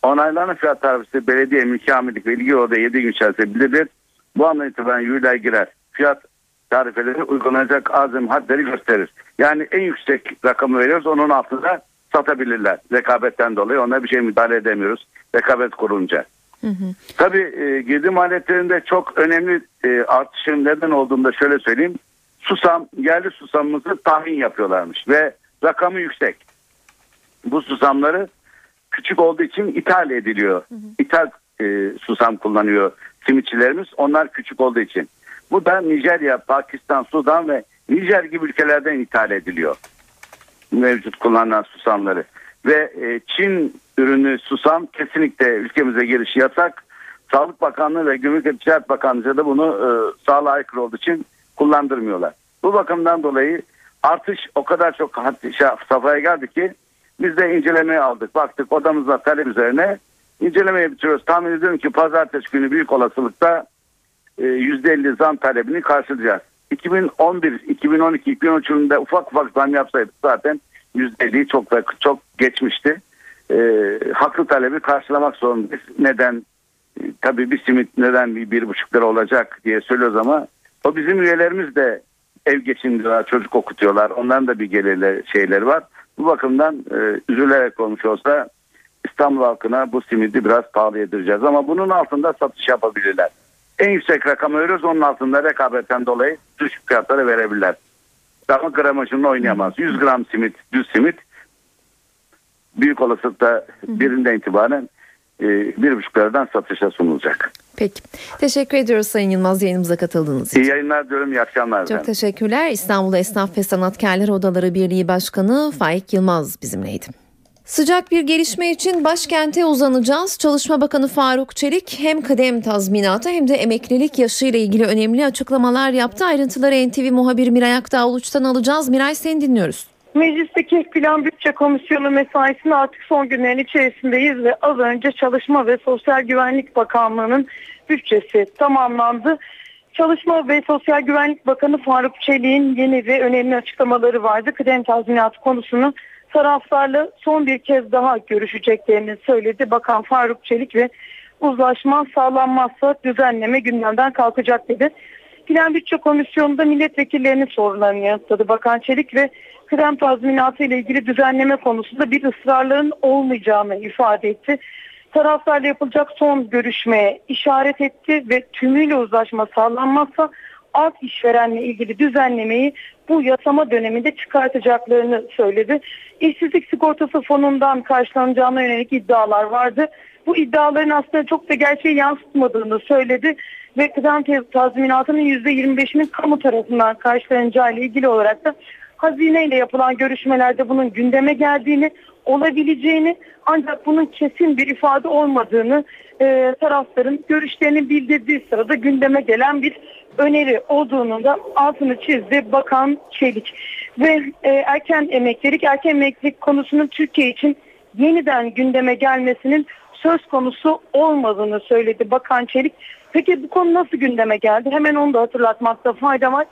Onaylanan fiyat tarifesi belediye mülkiyelik ve ilgili oda 7 gün içerisinde bildirilir. Bu andan itibaren yürürlüğe girer. Fiyat tarifeleri uygulanacak azim hadleri gösterir. Yani en yüksek rakamı veriyoruz onun altında satabilirler. Rekabetten dolayı ona bir şey müdahale edemiyoruz. Rekabet kurulunca. Hı hı. Tabii e, girdi maliyetlerinde çok önemli e, artışın neden olduğunu da şöyle söyleyeyim. Susam, yerli susamımızı tahmin yapıyorlarmış ve rakamı yüksek. Bu susamları küçük olduğu için ithal ediliyor. Hı hı. İthal e, susam kullanıyor simitçilerimiz. Onlar küçük olduğu için. Bu da Nijerya, Pakistan, Sudan ve Nijer gibi ülkelerden ithal ediliyor. Mevcut kullanılan susamları. Ve e, Çin ürünü susam kesinlikle ülkemize girişi yasak. Sağlık Bakanlığı ve Gümrük ve Ticaret Bakanlığı da bunu e, sağlığa aykırı olduğu için kullandırmıyorlar. Bu bakımdan dolayı artış o kadar çok safhaya geldi ki biz de incelemeye aldık. Baktık odamızda talep üzerine incelemeyi bitiriyoruz. Tahmin ediyorum ki pazartesi günü büyük olasılıkla e, %50 zam talebini karşılayacağız. 2011, 2012, 2013 yılında ufak ufak zam yapsaydık zaten %50'yi çok da çok geçmişti. E, haklı talebi karşılamak zorundayız. Neden? E, tabii bir simit neden bir, bir buçuk lira olacak diye söylüyoruz ama o bizim üyelerimiz de ev geçindiriyorlar, çocuk okutuyorlar. Onların da bir gelirleri şeyleri var. Bu bakımdan e, üzülerek olmuş olsa İstanbul halkına bu simidi biraz pahalı yedireceğiz. Ama bunun altında satış yapabilirler. En yüksek rakamı veriyoruz onun altında rekabetten dolayı düşük fiyatları verebilirler. Ama gramajını oynayamaz. 100 gram simit, düz simit büyük olasılıkla birinden itibaren e, bir buçuk liradan satışa sunulacak. Peki. Teşekkür ediyoruz Sayın Yılmaz yayınımıza katıldığınız için. İyi yayınlar diyorum, iyi akşamlar. Çok efendim. teşekkürler. İstanbul Esnaf ve Sanatkarlar Odaları Birliği Başkanı Faik Yılmaz bizimleydi. Sıcak bir gelişme için başkente uzanacağız. Çalışma Bakanı Faruk Çelik hem kadem tazminatı hem de emeklilik yaşı ile ilgili önemli açıklamalar yaptı. Ayrıntıları NTV muhabiri Miray Aktağ Uluç'tan alacağız. Miray seni dinliyoruz. Meclisteki Ek Plan Bütçe Komisyonu mesaisinin artık son günlerin içerisindeyiz ve az önce Çalışma ve Sosyal Güvenlik Bakanlığı'nın bütçesi tamamlandı. Çalışma ve Sosyal Güvenlik Bakanı Faruk Çelik'in yeni ve önemli açıklamaları vardı. Kıdem tazminatı konusunu taraflarla son bir kez daha görüşeceklerini söyledi. Bakan Faruk Çelik ve uzlaşma sağlanmazsa düzenleme gündemden kalkacak dedi. Plan Bütçe Komisyonu'nda milletvekillerinin sorularını yanıtladı Bakan Çelik ve kıdem tazminatı ile ilgili düzenleme konusunda bir ısrarların olmayacağını ifade etti. Taraflarla yapılacak son görüşmeye işaret etti ve tümüyle uzlaşma sağlanmazsa alt işverenle ilgili düzenlemeyi bu yasama döneminde çıkartacaklarını söyledi. İşsizlik sigortası fonundan karşılanacağına yönelik iddialar vardı. Bu iddiaların aslında çok da gerçeği yansıtmadığını söyledi ve kıdem tazminatının %25'inin kamu tarafından karşılanacağı ile ilgili olarak da hazine ile yapılan görüşmelerde bunun gündeme geldiğini, olabileceğini ancak bunun kesin bir ifade olmadığını e, tarafların görüşlerini bildirdiği sırada gündeme gelen bir öneri olduğunu da altını çizdi Bakan Çelik. Ve e, erken emeklilik, erken emeklilik konusunun Türkiye için yeniden gündeme gelmesinin söz konusu olmadığını söyledi Bakan Çelik. Peki bu konu nasıl gündeme geldi? Hemen onu da hatırlatmakta fayda var.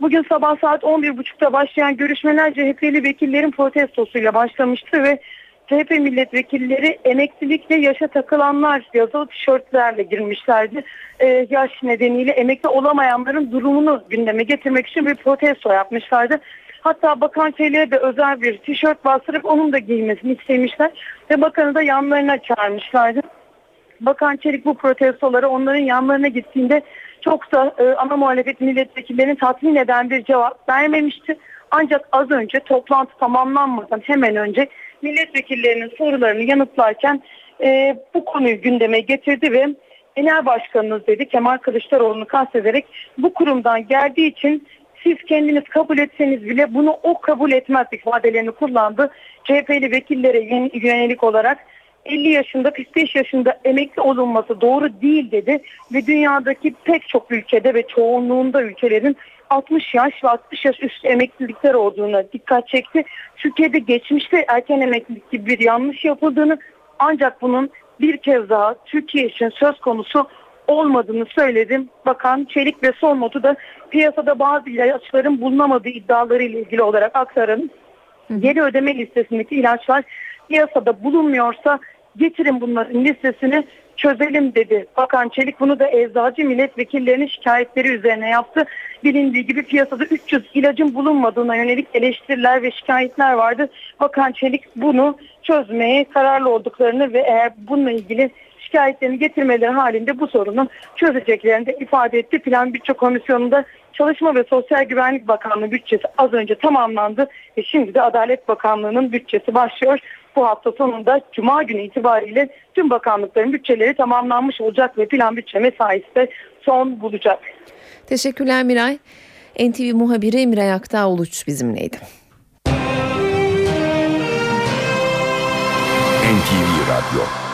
Bugün sabah saat 11.30'da başlayan görüşmeler CHP'li vekillerin protestosuyla başlamıştı ve CHP milletvekilleri emeklilikle yaşa takılanlar yazılı tişörtlerle girmişlerdi. Ee, yaş nedeniyle emekli olamayanların durumunu gündeme getirmek için bir protesto yapmışlardı. Hatta Bakan Çelik'e de özel bir tişört bastırıp onun da giymesini istemişler ve bakanı da yanlarına çağırmışlardı. Bakan Çelik bu protestoları onların yanlarına gittiğinde çok da e, ana muhalefet milletvekillerinin tatmin eden bir cevap vermemişti. Ancak az önce toplantı tamamlanmadan hemen önce milletvekillerinin sorularını yanıtlarken e, bu konuyu gündeme getirdi ve genel başkanınız dedi Kemal Kılıçdaroğlu'nu kastederek bu kurumdan geldiği için siz kendiniz kabul etseniz bile bunu o kabul etmez ifadelerini kullandı. CHP'li vekillere yönelik olarak 50 yaşında 45 yaşında emekli olunması doğru değil dedi ve dünyadaki pek çok ülkede ve çoğunluğunda ülkelerin 60 yaş ve 60 yaş üstü emeklilikler olduğuna dikkat çekti. Türkiye'de geçmişte erken emeklilik gibi bir yanlış yapıldığını ancak bunun bir kez daha Türkiye için söz konusu olmadığını söyledim. Bakan Çelik ve son notu da piyasada bazı ilaçların bulunamadığı iddiaları ile ilgili olarak aktarın. Geri ödeme listesindeki ilaçlar piyasada bulunmuyorsa getirin bunların listesini çözelim dedi. Bakan Çelik bunu da eczacı milletvekillerinin şikayetleri üzerine yaptı. Bilindiği gibi piyasada 300 ilacın bulunmadığına yönelik eleştiriler ve şikayetler vardı. Bakan Çelik bunu çözmeye kararlı olduklarını ve eğer bununla ilgili şikayetlerini getirmeleri halinde bu sorunu çözeceklerini de ifade etti. Plan Bütçe Komisyonu'nda Çalışma ve Sosyal Güvenlik Bakanlığı bütçesi az önce tamamlandı ve şimdi de Adalet Bakanlığı'nın bütçesi başlıyor. Bu hafta sonunda Cuma günü itibariyle tüm bakanlıkların bütçeleri tamamlanmış olacak ve plan bütçe mesaisi de son bulacak. Teşekkürler Miray. NTV muhabiri Miray Aktağ Uluç bizimleydi. NTV Radyo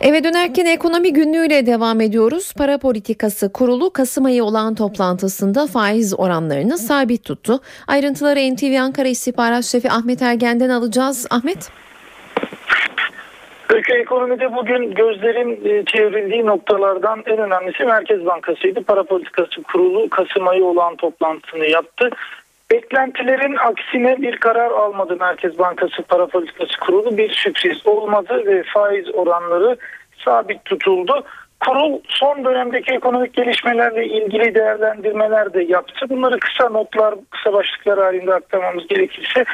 Eve dönerken ekonomi günlüğüyle devam ediyoruz. Para politikası kurulu Kasım ayı olan toplantısında faiz oranlarını sabit tuttu. Ayrıntıları NTV Ankara İstihbarat Şefi Ahmet Ergen'den alacağız. Ahmet. Öykü ekonomide bugün gözlerin e, çevrildiği noktalardan en önemlisi Merkez Bankası'ydı. Para politikası kurulu Kasım ayı olan toplantısını yaptı. Beklentilerin aksine bir karar almadı Merkez Bankası Para Politikası Kurulu. Bir sürpriz olmadı ve faiz oranları sabit tutuldu. Kurul son dönemdeki ekonomik gelişmelerle ilgili değerlendirmeler de yaptı. Bunları kısa notlar, kısa başlıklar halinde aktarmamız gerekirse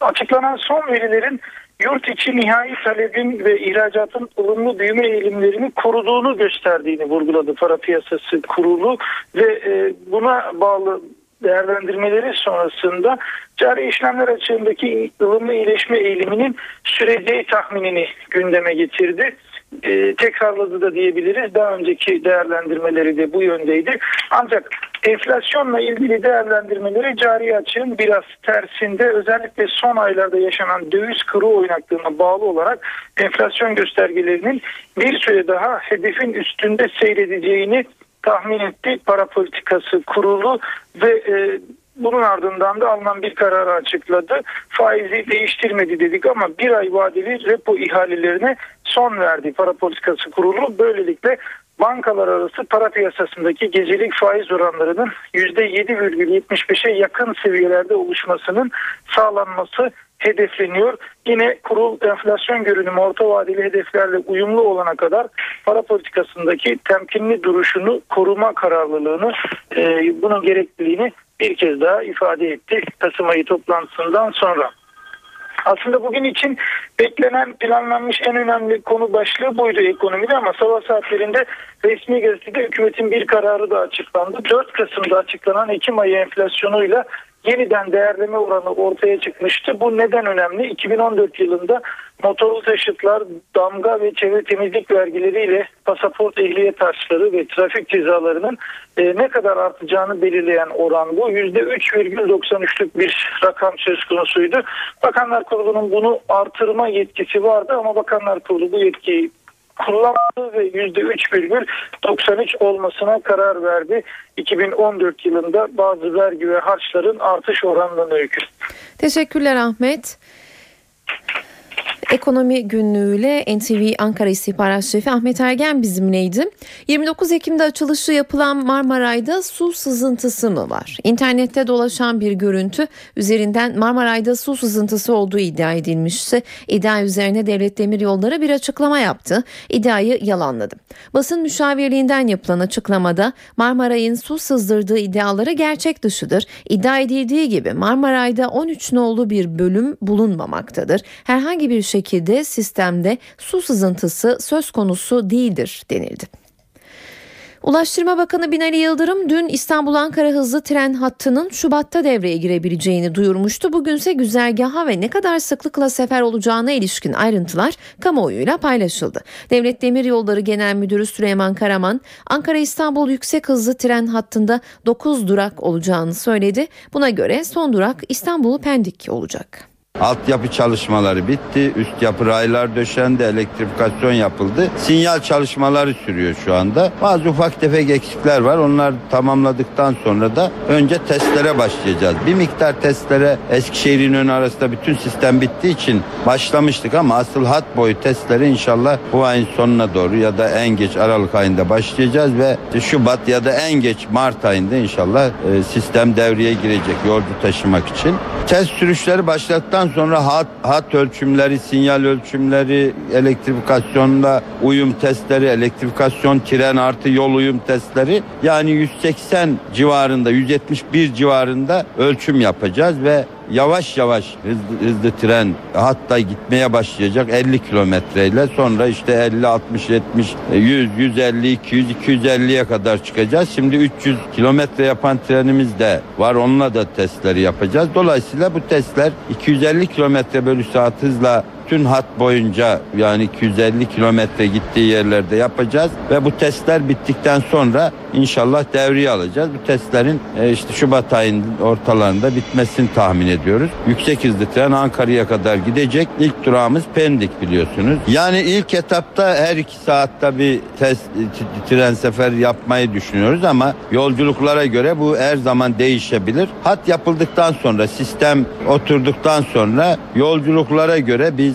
açıklanan son verilerin yurt içi nihai talebin ve ihracatın ılımlı büyüme eğilimlerini koruduğunu gösterdiğini vurguladı para piyasası kurulu ve e, buna bağlı değerlendirmeleri sonrasında cari işlemler açığındaki ılımlı iyileşme eğiliminin süreceği tahminini gündeme getirdi. Ee, tekrarladı da diyebiliriz. Daha önceki değerlendirmeleri de bu yöndeydi. Ancak enflasyonla ilgili değerlendirmeleri cari açığın biraz tersinde özellikle son aylarda yaşanan döviz kuru oynaklığına bağlı olarak enflasyon göstergelerinin bir süre daha hedefin üstünde seyredeceğini tahmin etti para politikası kurulu ve e, bunun ardından da alınan bir kararı açıkladı. Faizi değiştirmedi dedik ama bir ay vadeli repo ihalelerine son verdi para politikası kurulu. Böylelikle bankalar arası para piyasasındaki gecelik faiz oranlarının %7,75'e yakın seviyelerde oluşmasının sağlanması hedefleniyor. Yine kurul enflasyon görünümü orta vadeli hedeflerle uyumlu olana kadar para politikasındaki temkinli duruşunu koruma kararlılığını e, bunun gerekliliğini bir kez daha ifade etti Kasım ayı toplantısından sonra. Aslında bugün için beklenen planlanmış en önemli konu başlığı buydu ekonomide ama sabah saatlerinde resmi gazetede hükümetin bir kararı da açıklandı. 4 Kasım'da açıklanan Ekim ayı enflasyonuyla yeniden değerleme oranı ortaya çıkmıştı. Bu neden önemli? 2014 yılında motorlu taşıtlar, damga ve çevre temizlik vergileriyle pasaport ehliyet harçları ve trafik cezalarının e, ne kadar artacağını belirleyen oran bu. %3,93'lük bir rakam söz konusuydu. Bakanlar Kurulu'nun bunu artırma yetkisi vardı ama Bakanlar Kurulu bu yetkiyi kullanmadı ve %3,93 olmasına karar verdi. 2014 yılında bazı vergi ve harçların artış oranlarına öykü. Teşekkürler Ahmet. Ekonomi günlüğüyle NTV Ankara İstihbarat Şefi Ahmet Ergen bizimleydi. 29 Ekim'de açılışı yapılan Marmaray'da su sızıntısı mı var? İnternette dolaşan bir görüntü üzerinden Marmaray'da su sızıntısı olduğu iddia edilmişti. İddia üzerine Devlet Demiryolları bir açıklama yaptı. İddiayı yalanladı. Basın müşavirliğinden yapılan açıklamada Marmaray'ın su sızdırdığı iddiaları gerçek dışıdır. İddia edildiği gibi Marmaray'da 13 nolu bir bölüm bulunmamaktadır. Herhangi bir şekilde sistemde su sızıntısı söz konusu değildir denildi. Ulaştırma Bakanı Binali Yıldırım dün İstanbul-Ankara hızlı tren hattının Şubat'ta devreye girebileceğini duyurmuştu. Bugünse güzergaha ve ne kadar sıklıkla sefer olacağına ilişkin ayrıntılar kamuoyuyla paylaşıldı. Devlet Demiryolları Genel Müdürü Süleyman Karaman, Ankara-İstanbul yüksek hızlı tren hattında 9 durak olacağını söyledi. Buna göre son durak İstanbul Pendik olacak. Altyapı çalışmaları bitti. Üst yapı raylar döşendi. Elektrifikasyon yapıldı. Sinyal çalışmaları sürüyor şu anda. Bazı ufak tefek eksikler var. Onlar tamamladıktan sonra da önce testlere başlayacağız. Bir miktar testlere Eskişehir İnönü arasında bütün sistem bittiği için başlamıştık ama asıl hat boyu testlere inşallah bu ayın sonuna doğru ya da en geç Aralık ayında başlayacağız ve Şubat ya da en geç Mart ayında inşallah e, sistem devreye girecek yolcu taşımak için. Test sürüşleri sonra hat, hat ölçümleri, sinyal ölçümleri, elektrifikasyonla uyum testleri, elektrifikasyon tren artı yol uyum testleri. Yani 180 civarında 171 civarında ölçüm yapacağız ve yavaş yavaş hızlı, hızlı tren hatta gitmeye başlayacak 50 kilometreyle sonra işte 50 60 70 100 150 200 250'ye kadar çıkacağız. Şimdi 300 kilometre yapan trenimiz de var. Onunla da testleri yapacağız. Dolayısıyla bu testler 250 kilometre bölü saat hızla bütün hat boyunca yani 250 kilometre gittiği yerlerde yapacağız ve bu testler bittikten sonra inşallah devreye alacağız. Bu testlerin e, işte Şubat ayının ortalarında bitmesini tahmin ediyoruz. Yüksek hızlı tren Ankara'ya kadar gidecek. İlk durağımız Pendik biliyorsunuz. Yani ilk etapta her iki saatte bir test tren sefer yapmayı düşünüyoruz ama yolculuklara göre bu her zaman değişebilir. Hat yapıldıktan sonra sistem oturduktan sonra yolculuklara göre biz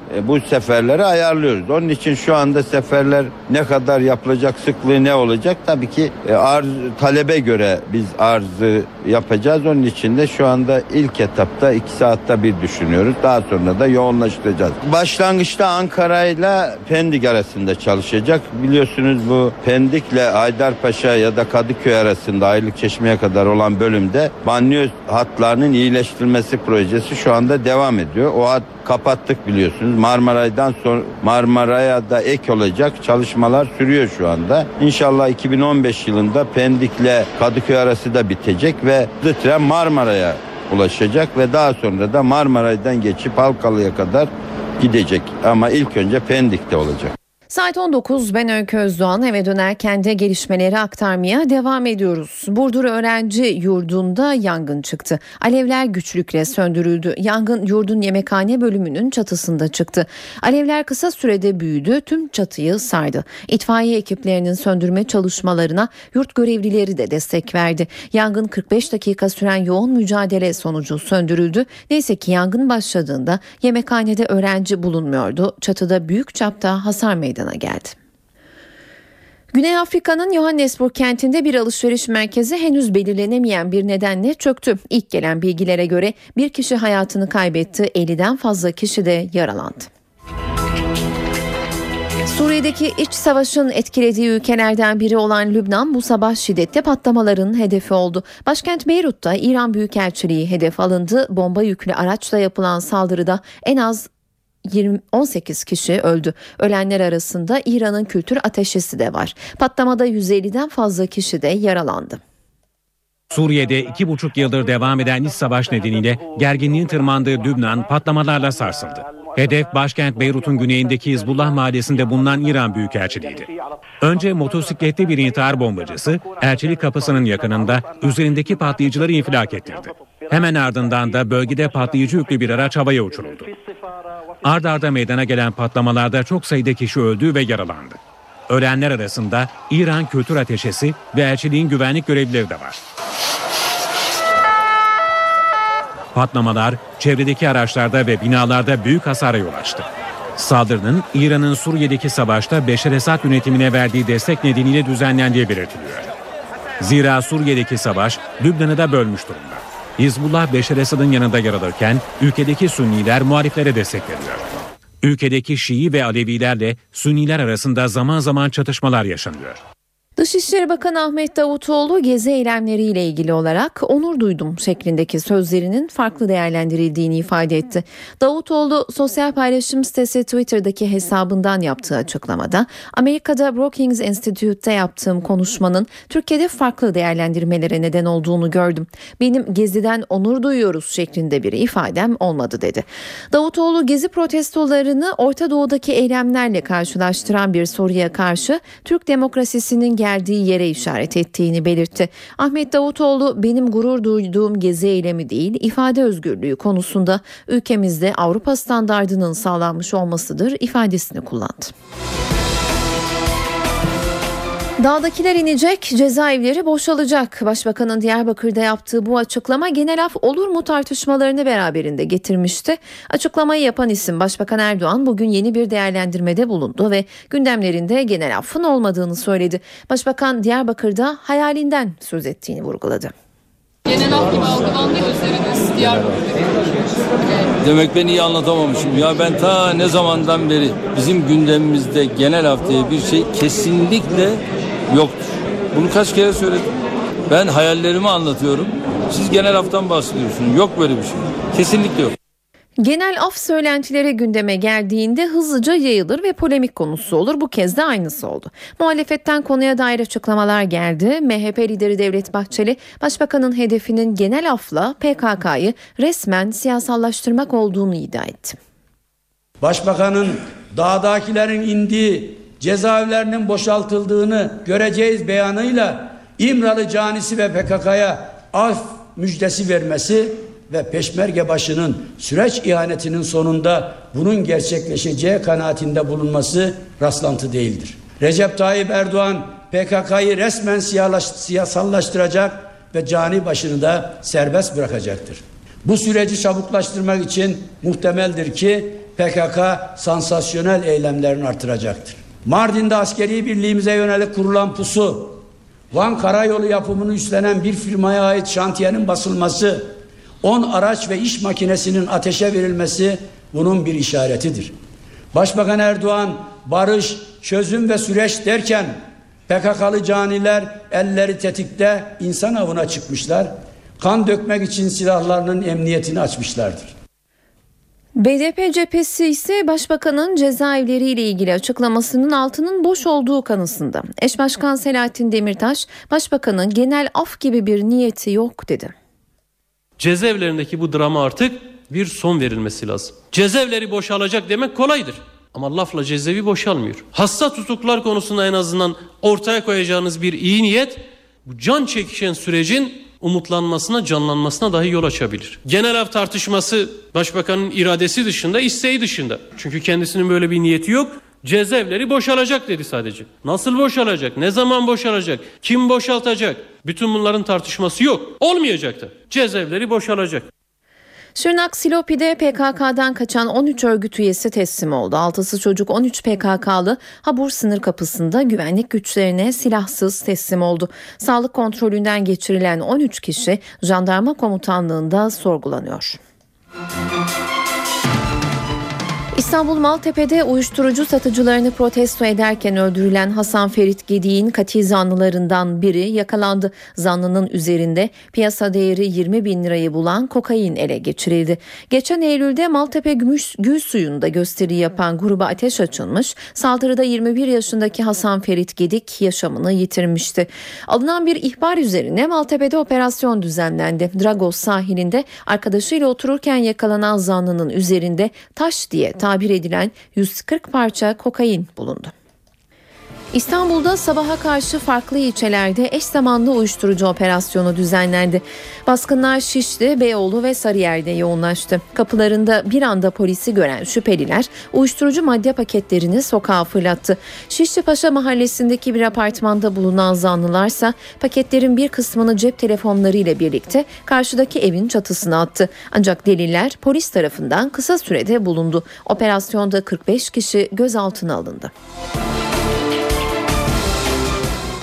e, bu seferleri ayarlıyoruz. Onun için şu anda seferler ne kadar yapılacak, sıklığı ne olacak? Tabii ki e, arz talebe göre biz arzı yapacağız. Onun için de şu anda ilk etapta iki saatte bir düşünüyoruz. Daha sonra da yoğunlaştıracağız. Başlangıçta Ankara ile Pendik arasında çalışacak. Biliyorsunuz bu Pendik'le Haydarpaşa ya da Kadıköy arasında Aylık Çeşme'ye kadar olan bölümde banyo hatlarının iyileştirilmesi projesi şu anda devam ediyor. O hat kapattık biliyorsunuz. Marmaray'dan sonra Marmaray'a da ek olacak çalışmalar sürüyor şu anda. İnşallah 2015 yılında Pendik'le Kadıköy arası da bitecek ve hızlı tren Marmaray'a ulaşacak ve daha sonra da Marmaray'dan geçip Halkalı'ya kadar gidecek. Ama ilk önce Pendik'te olacak. Saat 19 ben Öykü Özdoğan eve dönerken de gelişmeleri aktarmaya devam ediyoruz. Burdur Öğrenci Yurdu'nda yangın çıktı. Alevler güçlükle söndürüldü. Yangın yurdun yemekhane bölümünün çatısında çıktı. Alevler kısa sürede büyüdü, tüm çatıyı sardı. İtfaiye ekiplerinin söndürme çalışmalarına yurt görevlileri de destek verdi. Yangın 45 dakika süren yoğun mücadele sonucu söndürüldü. Neyse ki yangın başladığında yemekhanede öğrenci bulunmuyordu. Çatıda büyük çapta hasar meydana geldi. Güney Afrika'nın Johannesburg kentinde bir alışveriş merkezi henüz belirlenemeyen bir nedenle çöktü. İlk gelen bilgilere göre bir kişi hayatını kaybetti, 50'den fazla kişi de yaralandı. Suriye'deki iç savaşın etkilediği ülkelerden biri olan Lübnan bu sabah şiddetli patlamaların hedefi oldu. Başkent Beyrut'ta İran Büyükelçiliği hedef alındı. Bomba yüklü araçla yapılan saldırıda en az 20, 18 kişi öldü. Ölenler arasında İran'ın kültür ateşesi de var. Patlamada 150'den fazla kişi de yaralandı. Suriye'de iki buçuk yıldır devam eden iç savaş nedeniyle gerginliğin tırmandığı Lübnan patlamalarla sarsıldı. Hedef başkent Beyrut'un güneyindeki Hizbullah mahallesinde bulunan İran Büyükelçiliğiydi. Önce motosikletli bir intihar bombacısı elçilik kapısının yakınında üzerindeki patlayıcıları infilak ettirdi. Hemen ardından da bölgede patlayıcı yüklü bir araç havaya uçuruldu. Ard arda meydana gelen patlamalarda çok sayıda kişi öldü ve yaralandı. Ölenler arasında İran Kültür Ateşesi ve elçiliğin güvenlik görevlileri de var. Patlamalar çevredeki araçlarda ve binalarda büyük hasara yol açtı. Saldırının İran'ın Suriye'deki savaşta Beşer Esad yönetimine verdiği destek nedeniyle düzenlendiği belirtiliyor. Zira Suriye'deki savaş Lübnan'ı da bölmüş durumda. Hizbullah Beşer Esad'ın yanında yer alırken ülkedeki Sünniler muhaliflere destek veriyor. Ülkedeki Şii ve Alevilerle Sünniler arasında zaman zaman çatışmalar yaşanıyor. Dışişleri Bakanı Ahmet Davutoğlu gezi eylemleriyle ilgili olarak onur duydum şeklindeki sözlerinin farklı değerlendirildiğini ifade etti. Davutoğlu sosyal paylaşım sitesi Twitter'daki hesabından yaptığı açıklamada Amerika'da Brookings Institute'te yaptığım konuşmanın Türkiye'de farklı değerlendirmelere neden olduğunu gördüm. Benim geziden onur duyuyoruz şeklinde bir ifadem olmadı dedi. Davutoğlu gezi protestolarını Orta Doğu'daki eylemlerle karşılaştıran bir soruya karşı Türk demokrasisinin geldiği yere işaret ettiğini belirtti. Ahmet Davutoğlu benim gurur duyduğum gezi eylemi değil ifade özgürlüğü konusunda ülkemizde Avrupa standardının sağlanmış olmasıdır ifadesini kullandı. Dağdakiler inecek, cezaevleri boşalacak. Başbakanın Diyarbakır'da yaptığı bu açıklama genel af olur mu tartışmalarını beraberinde getirmişti. Açıklamayı yapan isim Başbakan Erdoğan bugün yeni bir değerlendirmede bulundu ve gündemlerinde genel affın olmadığını söyledi. Başbakan Diyarbakır'da hayalinden söz ettiğini vurguladı. Genel af gibi algılandı gözleriniz Diyarbakır'daki. Demek ben iyi anlatamamışım. Ya ben ta ne zamandan beri bizim gündemimizde genel af diye bir şey kesinlikle yoktur. Bunu kaç kere söyledim. Ben hayallerimi anlatıyorum. Siz genel aftan bahsediyorsunuz. Yok böyle bir şey. Kesinlikle yok. Genel af söylentileri gündeme geldiğinde hızlıca yayılır ve polemik konusu olur. Bu kez de aynısı oldu. Muhalefetten konuya dair açıklamalar geldi. MHP lideri Devlet Bahçeli, Başbakanın hedefinin genel afla PKK'yı resmen siyasallaştırmak olduğunu iddia etti. Başbakanın dağdakilerin indiği cezaevlerinin boşaltıldığını göreceğiz beyanıyla İmralı canisi ve PKK'ya af müjdesi vermesi ve peşmerge başının süreç ihanetinin sonunda bunun gerçekleşeceği kanaatinde bulunması rastlantı değildir. Recep Tayyip Erdoğan PKK'yı resmen siyasallaştıracak ve cani başını da serbest bırakacaktır. Bu süreci çabuklaştırmak için muhtemeldir ki PKK sansasyonel eylemlerini artıracaktır. Mardin'de askeri birliğimize yönelik kurulan pusu, Van Karayolu yapımını üstlenen bir firmaya ait şantiyenin basılması, 10 araç ve iş makinesinin ateşe verilmesi bunun bir işaretidir. Başbakan Erdoğan barış, çözüm ve süreç derken PKK'lı caniler elleri tetikte insan avına çıkmışlar. Kan dökmek için silahlarının emniyetini açmışlardır. BDP cephesi ise başbakanın cezaevleriyle ilgili açıklamasının altının boş olduğu kanısında. Eş Başkan Selahattin Demirtaş, başbakanın genel af gibi bir niyeti yok dedi. Cezaevlerindeki bu drama artık bir son verilmesi lazım. Cezaevleri boşalacak demek kolaydır. Ama lafla cezaevi boşalmıyor. Hasta tutuklar konusunda en azından ortaya koyacağınız bir iyi niyet bu can çekişen sürecin umutlanmasına, canlanmasına dahi yol açabilir. Genel af tartışması başbakanın iradesi dışında, isteği dışında. Çünkü kendisinin böyle bir niyeti yok. Cezaevleri boşalacak dedi sadece. Nasıl boşalacak? Ne zaman boşalacak? Kim boşaltacak? Bütün bunların tartışması yok. Olmayacak da. Cezaevleri boşalacak. Şırnak Silopi'de PKK'dan kaçan 13 örgüt üyesi teslim oldu. 6'sı çocuk 13 PKK'lı Habur sınır kapısında güvenlik güçlerine silahsız teslim oldu. Sağlık kontrolünden geçirilen 13 kişi jandarma komutanlığında sorgulanıyor. İstanbul Maltepe'de uyuşturucu satıcılarını protesto ederken öldürülen Hasan Ferit Gedik'in katil zanlılarından biri yakalandı. Zanlının üzerinde piyasa değeri 20 bin lirayı bulan kokain ele geçirildi. Geçen Eylül'de Maltepe Gümüş Gül Suyu'nda gösteri yapan gruba ateş açılmış. Saldırıda 21 yaşındaki Hasan Ferit Gedik yaşamını yitirmişti. Alınan bir ihbar üzerine Maltepe'de operasyon düzenlendi. Dragos sahilinde arkadaşıyla otururken yakalanan zanlının üzerinde taş diye tabir edilen 140 parça kokain bulundu. İstanbul'da sabaha karşı farklı ilçelerde eş zamanlı uyuşturucu operasyonu düzenlendi. Baskınlar Şişli, Beyoğlu ve Sarıyer'de yoğunlaştı. Kapılarında bir anda polisi gören şüpheliler uyuşturucu madde paketlerini sokağa fırlattı. Şişli Paşa mahallesindeki bir apartmanda bulunan zanlılarsa paketlerin bir kısmını cep telefonlarıyla birlikte karşıdaki evin çatısına attı. Ancak deliller polis tarafından kısa sürede bulundu. Operasyonda 45 kişi gözaltına alındı.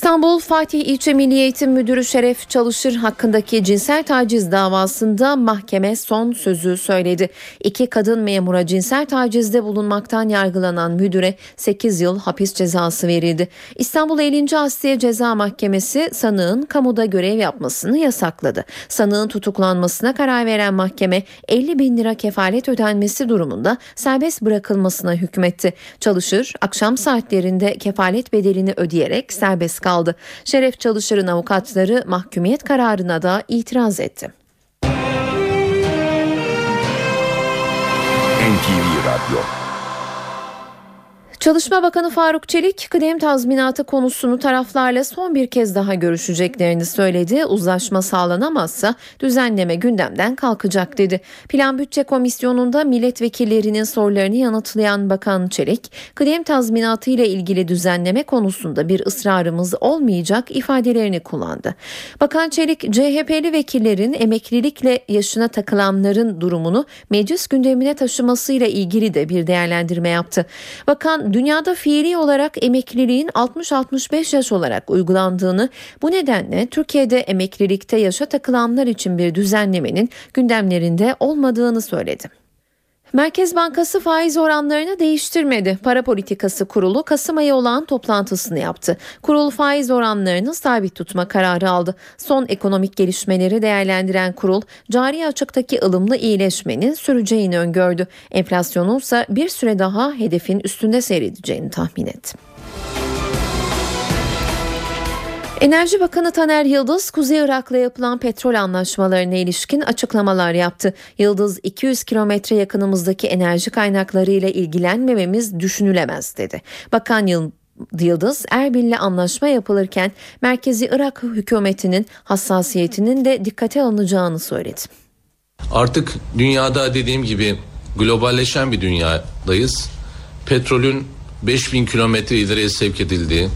İstanbul Fatih İlçe Milli Eğitim Müdürü Şeref Çalışır hakkındaki cinsel taciz davasında mahkeme son sözü söyledi. İki kadın memura cinsel tacizde bulunmaktan yargılanan müdüre 8 yıl hapis cezası verildi. İstanbul 50. Asliye Ceza Mahkemesi sanığın kamuda görev yapmasını yasakladı. Sanığın tutuklanmasına karar veren mahkeme 50 bin lira kefalet ödenmesi durumunda serbest bırakılmasına hükmetti. Çalışır akşam saatlerinde kefalet bedelini ödeyerek serbest kaldı. Şeref Çalışır'ın avukatları mahkumiyet kararına da itiraz etti. NTV Radyo Çalışma Bakanı Faruk Çelik kıdem tazminatı konusunu taraflarla son bir kez daha görüşeceklerini söyledi. Uzlaşma sağlanamazsa düzenleme gündemden kalkacak dedi. Plan Bütçe Komisyonu'nda milletvekillerinin sorularını yanıtlayan Bakan Çelik, kıdem tazminatı ile ilgili düzenleme konusunda bir ısrarımız olmayacak ifadelerini kullandı. Bakan Çelik, CHP'li vekillerin emeklilikle yaşına takılanların durumunu meclis gündemine taşımasıyla ilgili de bir değerlendirme yaptı. Bakan dünyada fiili olarak emekliliğin 60-65 yaş olarak uygulandığını bu nedenle Türkiye'de emeklilikte yaşa takılanlar için bir düzenlemenin gündemlerinde olmadığını söyledi. Merkez Bankası faiz oranlarını değiştirmedi. Para Politikası Kurulu Kasım ayı olan toplantısını yaptı. Kurul faiz oranlarını sabit tutma kararı aldı. Son ekonomik gelişmeleri değerlendiren kurul cari açıktaki ılımlı iyileşmenin süreceğini öngördü. Enflasyonun ise bir süre daha hedefin üstünde seyredeceğini tahmin etti. Enerji Bakanı Taner Yıldız, Kuzey Irak'la yapılan petrol anlaşmalarına ilişkin açıklamalar yaptı. Yıldız, 200 kilometre yakınımızdaki enerji kaynaklarıyla ilgilenmememiz düşünülemez dedi. Bakan Yıldız, Erbil'le anlaşma yapılırken Merkezi Irak hükümetinin hassasiyetinin de dikkate alınacağını söyledi. Artık dünyada dediğim gibi globalleşen bir dünyadayız. Petrolün 5000 kilometre ileriye sevk edildiği,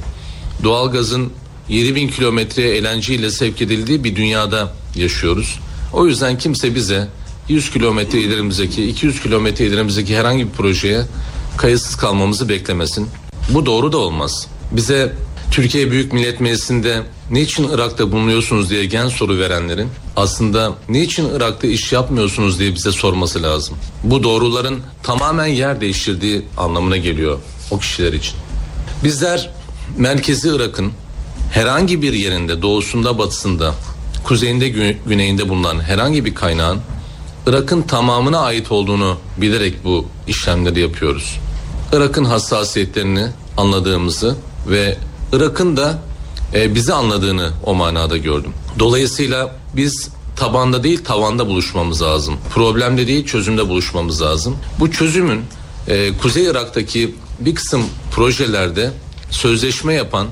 doğalgazın 7000 kilometreye ile sevk edildiği bir dünyada yaşıyoruz. O yüzden kimse bize 100 kilometre ilerimizdeki 200 kilometre ilerimizdeki herhangi bir projeye kayıtsız kalmamızı beklemesin. Bu doğru da olmaz. Bize Türkiye Büyük Millet Meclisi'nde niçin Irak'ta bulunuyorsunuz diye gen soru verenlerin aslında niçin Irak'ta iş yapmıyorsunuz diye bize sorması lazım. Bu doğruların tamamen yer değiştirdiği anlamına geliyor o kişiler için. Bizler merkezi Irak'ın herhangi bir yerinde doğusunda batısında kuzeyinde güneyinde bulunan herhangi bir kaynağın Irak'ın tamamına ait olduğunu bilerek bu işlemleri yapıyoruz. Irak'ın hassasiyetlerini anladığımızı ve Irak'ın da e, bizi anladığını o manada gördüm. Dolayısıyla biz tabanda değil tavanda buluşmamız lazım. Problemde değil çözümde buluşmamız lazım. Bu çözümün e, Kuzey Irak'taki bir kısım projelerde sözleşme yapan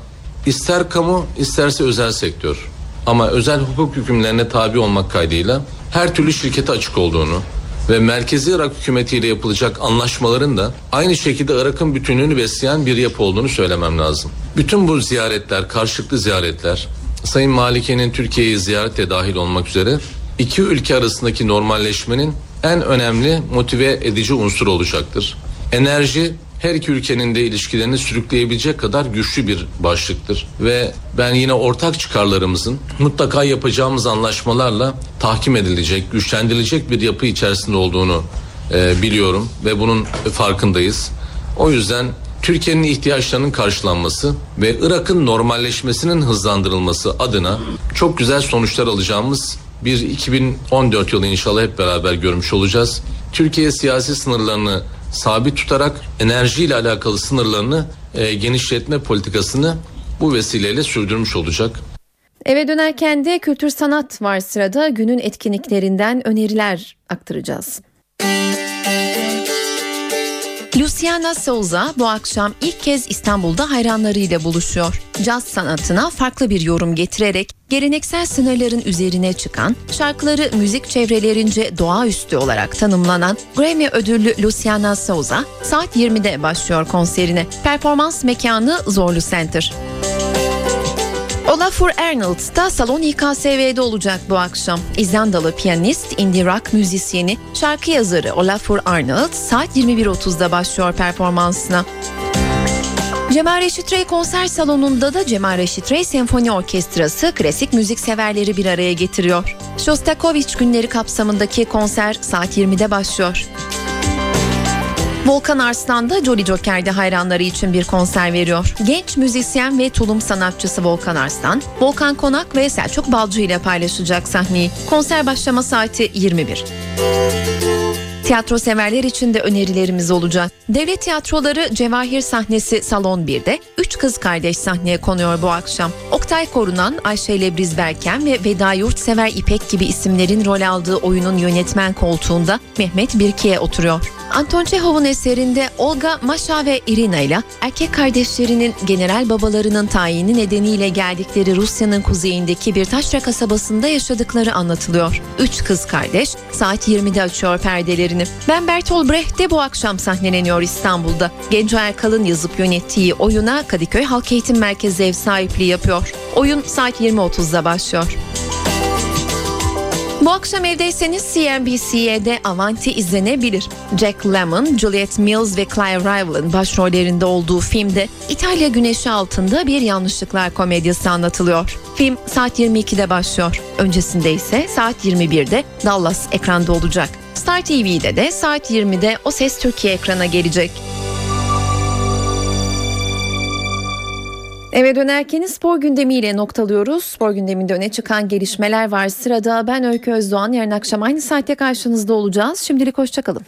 ister kamu isterse özel sektör ama özel hukuk hükümlerine tabi olmak kaydıyla her türlü şirkete açık olduğunu ve merkezi Irak hükümetiyle yapılacak anlaşmaların da aynı şekilde Irak'ın bütünlüğünü besleyen bir yapı olduğunu söylemem lazım. Bütün bu ziyaretler, karşılıklı ziyaretler, Sayın Malike'nin Türkiye'yi ziyarete dahil olmak üzere iki ülke arasındaki normalleşmenin en önemli motive edici unsur olacaktır. Enerji her iki ülkenin de ilişkilerini sürükleyebilecek kadar güçlü bir başlıktır. Ve ben yine ortak çıkarlarımızın mutlaka yapacağımız anlaşmalarla tahkim edilecek, güçlendirilecek bir yapı içerisinde olduğunu e, biliyorum ve bunun farkındayız. O yüzden Türkiye'nin ihtiyaçlarının karşılanması ve Irak'ın normalleşmesinin hızlandırılması adına çok güzel sonuçlar alacağımız bir 2014 yılı inşallah hep beraber görmüş olacağız. Türkiye siyasi sınırlarını sabit tutarak enerjiyle alakalı sınırlarını e, genişletme politikasını bu vesileyle sürdürmüş olacak. Eve dönerken de kültür sanat var sırada günün etkinliklerinden öneriler aktaracağız. Luciana Souza bu akşam ilk kez İstanbul'da hayranlarıyla buluşuyor. Caz sanatına farklı bir yorum getirerek geleneksel sınırların üzerine çıkan, şarkıları müzik çevrelerince doğaüstü olarak tanımlanan Grammy ödüllü Luciana Souza saat 20'de başlıyor konserine. Performans mekanı Zorlu Center. Olafur Arnold da Salon İKSV'de olacak bu akşam. İzlandalı piyanist, indie rock müzisyeni, şarkı yazarı Olafur Arnold saat 21.30'da başlıyor performansına. Cemal Reşit Rey konser salonunda da Cemal Reşit Rey Senfoni Orkestrası klasik müzik severleri bir araya getiriyor. Shostakovich günleri kapsamındaki konser saat 20'de başlıyor. Volkan Arslan da Jolly Joker'de hayranları için bir konser veriyor. Genç müzisyen ve tulum sanatçısı Volkan Arslan, Volkan Konak ve Selçuk Balcı ile paylaşacak sahneyi. Konser başlama saati 21. Tiyatro severler için de önerilerimiz olacak. Devlet tiyatroları Cevahir sahnesi Salon 1'de 3 kız kardeş sahneye konuyor bu akşam. Oktay Korunan, Ayşe Lebriz Berken ve Veda Yurtsever İpek gibi isimlerin rol aldığı oyunun yönetmen koltuğunda Mehmet Birki'ye oturuyor. Anton Çehov'un eserinde Olga, Maşa ve Irina ile erkek kardeşlerinin general babalarının tayini nedeniyle geldikleri Rusya'nın kuzeyindeki bir taşra kasabasında yaşadıkları anlatılıyor. Üç kız kardeş saat 20'de açıyor perdelerini. Ben Bertolt Brecht de bu akşam sahneleniyor İstanbul'da. Genco Erkal'ın yazıp yönettiği oyuna Kadıköy Halk Eğitim Merkezi ev sahipliği yapıyor. Oyun saat 20.30'da başlıyor. Bu akşam evdeyseniz CNBC'de Avanti izlenebilir. Jack Lemmon, Juliette Mills ve Clive Rival'ın başrollerinde olduğu filmde İtalya güneşi altında bir yanlışlıklar komedyası anlatılıyor. Film saat 22'de başlıyor. Öncesinde ise saat 21'de Dallas ekranda olacak. Star TV'de de saat 20'de O Ses Türkiye ekrana gelecek. Eve dönerken spor gündemiyle noktalıyoruz. Spor gündeminde öne çıkan gelişmeler var. Sırada ben Öykü Özdoğan. Yarın akşam aynı saatte karşınızda olacağız. Şimdilik hoşçakalın.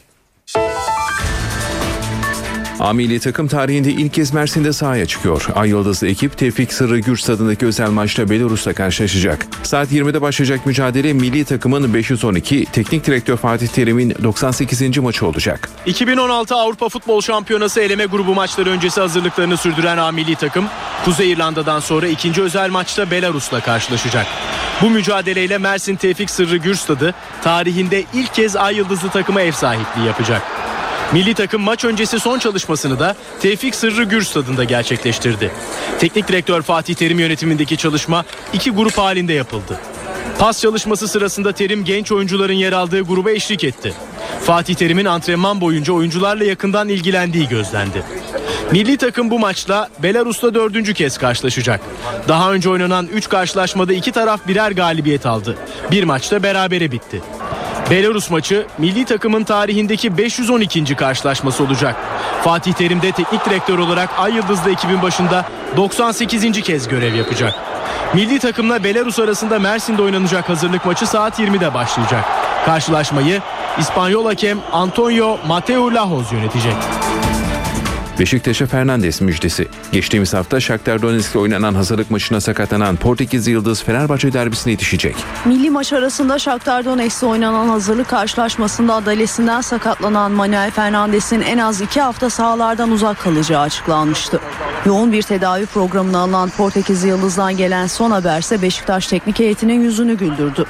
A milli takım tarihinde ilk kez Mersin'de sahaya çıkıyor. Ay Yıldızlı ekip Tevfik Sırrı Gür stadındaki özel maçta Belarus'la karşılaşacak. Saat 20'de başlayacak mücadele milli takımın 512, teknik direktör Fatih Terim'in 98. maçı olacak. 2016 Avrupa Futbol Şampiyonası eleme grubu maçları öncesi hazırlıklarını sürdüren A milli takım Kuzey İrlanda'dan sonra ikinci özel maçta Belarus'la karşılaşacak. Bu mücadeleyle Mersin Tevfik Sırrı Gür stadı tarihinde ilk kez Ay Yıldızlı takıma ev sahipliği yapacak. Milli takım maç öncesi son çalışmasını da Tevfik Sırrı Gür stadında gerçekleştirdi. Teknik direktör Fatih Terim yönetimindeki çalışma iki grup halinde yapıldı. Pas çalışması sırasında Terim genç oyuncuların yer aldığı gruba eşlik etti. Fatih Terim'in antrenman boyunca oyuncularla yakından ilgilendiği gözlendi. Milli takım bu maçla Belarus'ta dördüncü kez karşılaşacak. Daha önce oynanan 3 karşılaşmada iki taraf birer galibiyet aldı. Bir maçta berabere bitti. Belarus maçı milli takımın tarihindeki 512. karşılaşması olacak. Fatih Terim de teknik direktör olarak Ay Yıldızlı ekibin başında 98. kez görev yapacak. Milli takımla Belarus arasında Mersin'de oynanacak hazırlık maçı saat 20'de başlayacak. Karşılaşmayı İspanyol hakem Antonio Mateo Lajos yönetecek. Beşiktaş'a Fernandes müjdesi. Geçtiğimiz hafta Shakhtar Donetsk'le oynanan hazırlık maçına sakatlanan Portekiz Yıldız Fenerbahçe derbisine yetişecek. Milli maç arasında Shakhtar Donetsk'le oynanan hazırlık karşılaşmasında adalesinden sakatlanan Manuel Fernandes'in en az iki hafta sahalardan uzak kalacağı açıklanmıştı. Yoğun bir tedavi programına alınan Portekiz Yıldız'dan gelen son haberse Beşiktaş teknik heyetinin yüzünü güldürdü.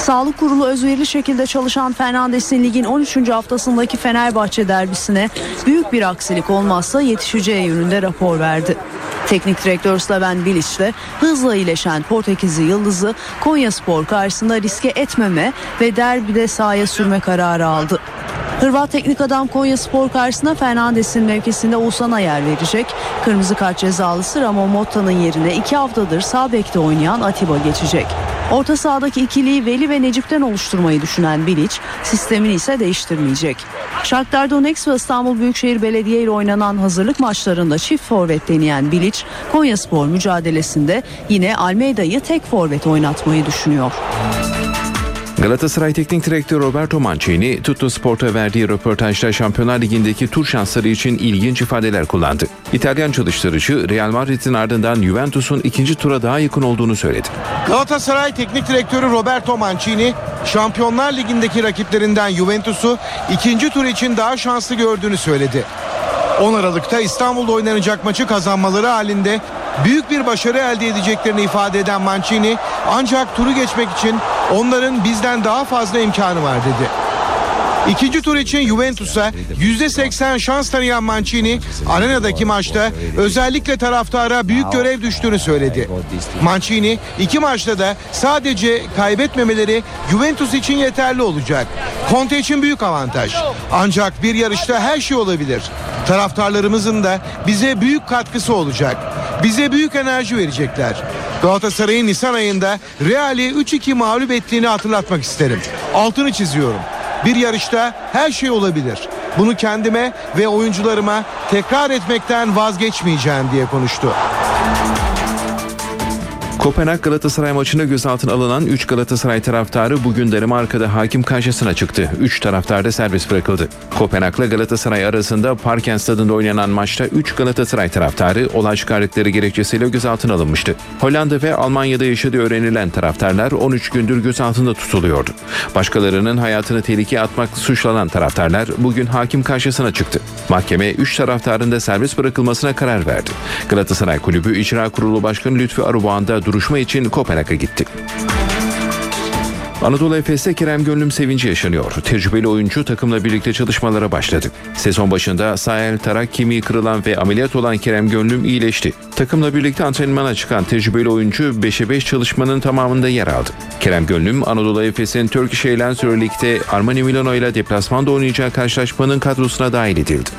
Sağlık kurulu özverili şekilde çalışan Fernandes'in ligin 13. haftasındaki Fenerbahçe derbisine büyük bir aksilik olmazsa yetişeceği yönünde rapor verdi. Teknik direktör Slaven Bilic de hızla iyileşen Portekizli yıldızı Konya Spor karşısında riske etmeme ve derbide sahaya sürme kararı aldı. Hırvat teknik adam Konya Spor karşısında Fernandes'in mevkisinde Oğuzhan'a yer verecek. Kırmızı kart cezalısı Ramon Motta'nın yerine iki haftadır sağ bekte oynayan Atiba geçecek. Orta sahadaki ikiliyi Veli ve Necip'ten oluşturmayı düşünen Bilic, sistemini ise değiştirmeyecek. Shakhtar Donetsk ve İstanbul Büyükşehir Belediye ile oynanan hazırlık maçlarında çift forvet deneyen Bilic, Konya Spor mücadelesinde yine Almeida'yı tek forvet oynatmayı düşünüyor. Galatasaray Teknik Direktörü Roberto Mancini, Tutto Sport'a verdiği röportajda Şampiyonlar Ligi'ndeki tur şansları için ilginç ifadeler kullandı. İtalyan çalıştırıcı Real Madrid'in ardından Juventus'un ikinci tura daha yakın olduğunu söyledi. Galatasaray Teknik Direktörü Roberto Mancini, Şampiyonlar Ligi'ndeki rakiplerinden Juventus'u ikinci tur için daha şanslı gördüğünü söyledi. 10 Aralık'ta İstanbul'da oynanacak maçı kazanmaları halinde büyük bir başarı elde edeceklerini ifade eden Mancini ancak turu geçmek için onların bizden daha fazla imkanı var dedi. İkinci tur için Juventus'a %80 şans tanıyan Mancini arenadaki maçta özellikle taraftara büyük görev düştüğünü söyledi. Mancini iki maçta da sadece kaybetmemeleri Juventus için yeterli olacak. Conte için büyük avantaj. Ancak bir yarışta her şey olabilir. Taraftarlarımızın da bize büyük katkısı olacak. Bize büyük enerji verecekler. Galatasaray'ın Nisan ayında Real'i 3-2 mağlup ettiğini hatırlatmak isterim. Altını çiziyorum. Bir yarışta her şey olabilir. Bunu kendime ve oyuncularıma tekrar etmekten vazgeçmeyeceğim diye konuştu. Kopenhag Galatasaray maçında gözaltına alınan 3 Galatasaray taraftarı bugün Danimarka'da hakim karşısına çıktı. 3 taraftar da serbest bırakıldı. Kopenhag'la Galatasaray arasında Parken stadında oynanan maçta 3 Galatasaray taraftarı olay çıkardıkları gerekçesiyle gözaltına alınmıştı. Hollanda ve Almanya'da yaşadığı öğrenilen taraftarlar 13 gündür gözaltında tutuluyordu. Başkalarının hayatını tehlikeye atmak suçlanan taraftarlar bugün hakim karşısına çıktı. Mahkeme 3 taraftarın da serbest bırakılmasına karar verdi. Galatasaray Kulübü İcra Kurulu Başkanı Lütfü Arıboğan da duruşma için Kopenhag'a gitti. Anadolu Efes'te Kerem Gönlüm sevinci yaşanıyor. Tecrübeli oyuncu takımla birlikte çalışmalara başladı. Sezon başında sağ el tarak kemiği kırılan ve ameliyat olan Kerem Gönlüm iyileşti. Takımla birlikte antrenmana çıkan tecrübeli oyuncu 5'e 5 çalışmanın tamamında yer aldı. Kerem Gönlüm Anadolu Efes'in Turkish Airlines Euroleague'de Armani Milano ile deplasmanda oynayacağı karşılaşmanın kadrosuna dahil edildi.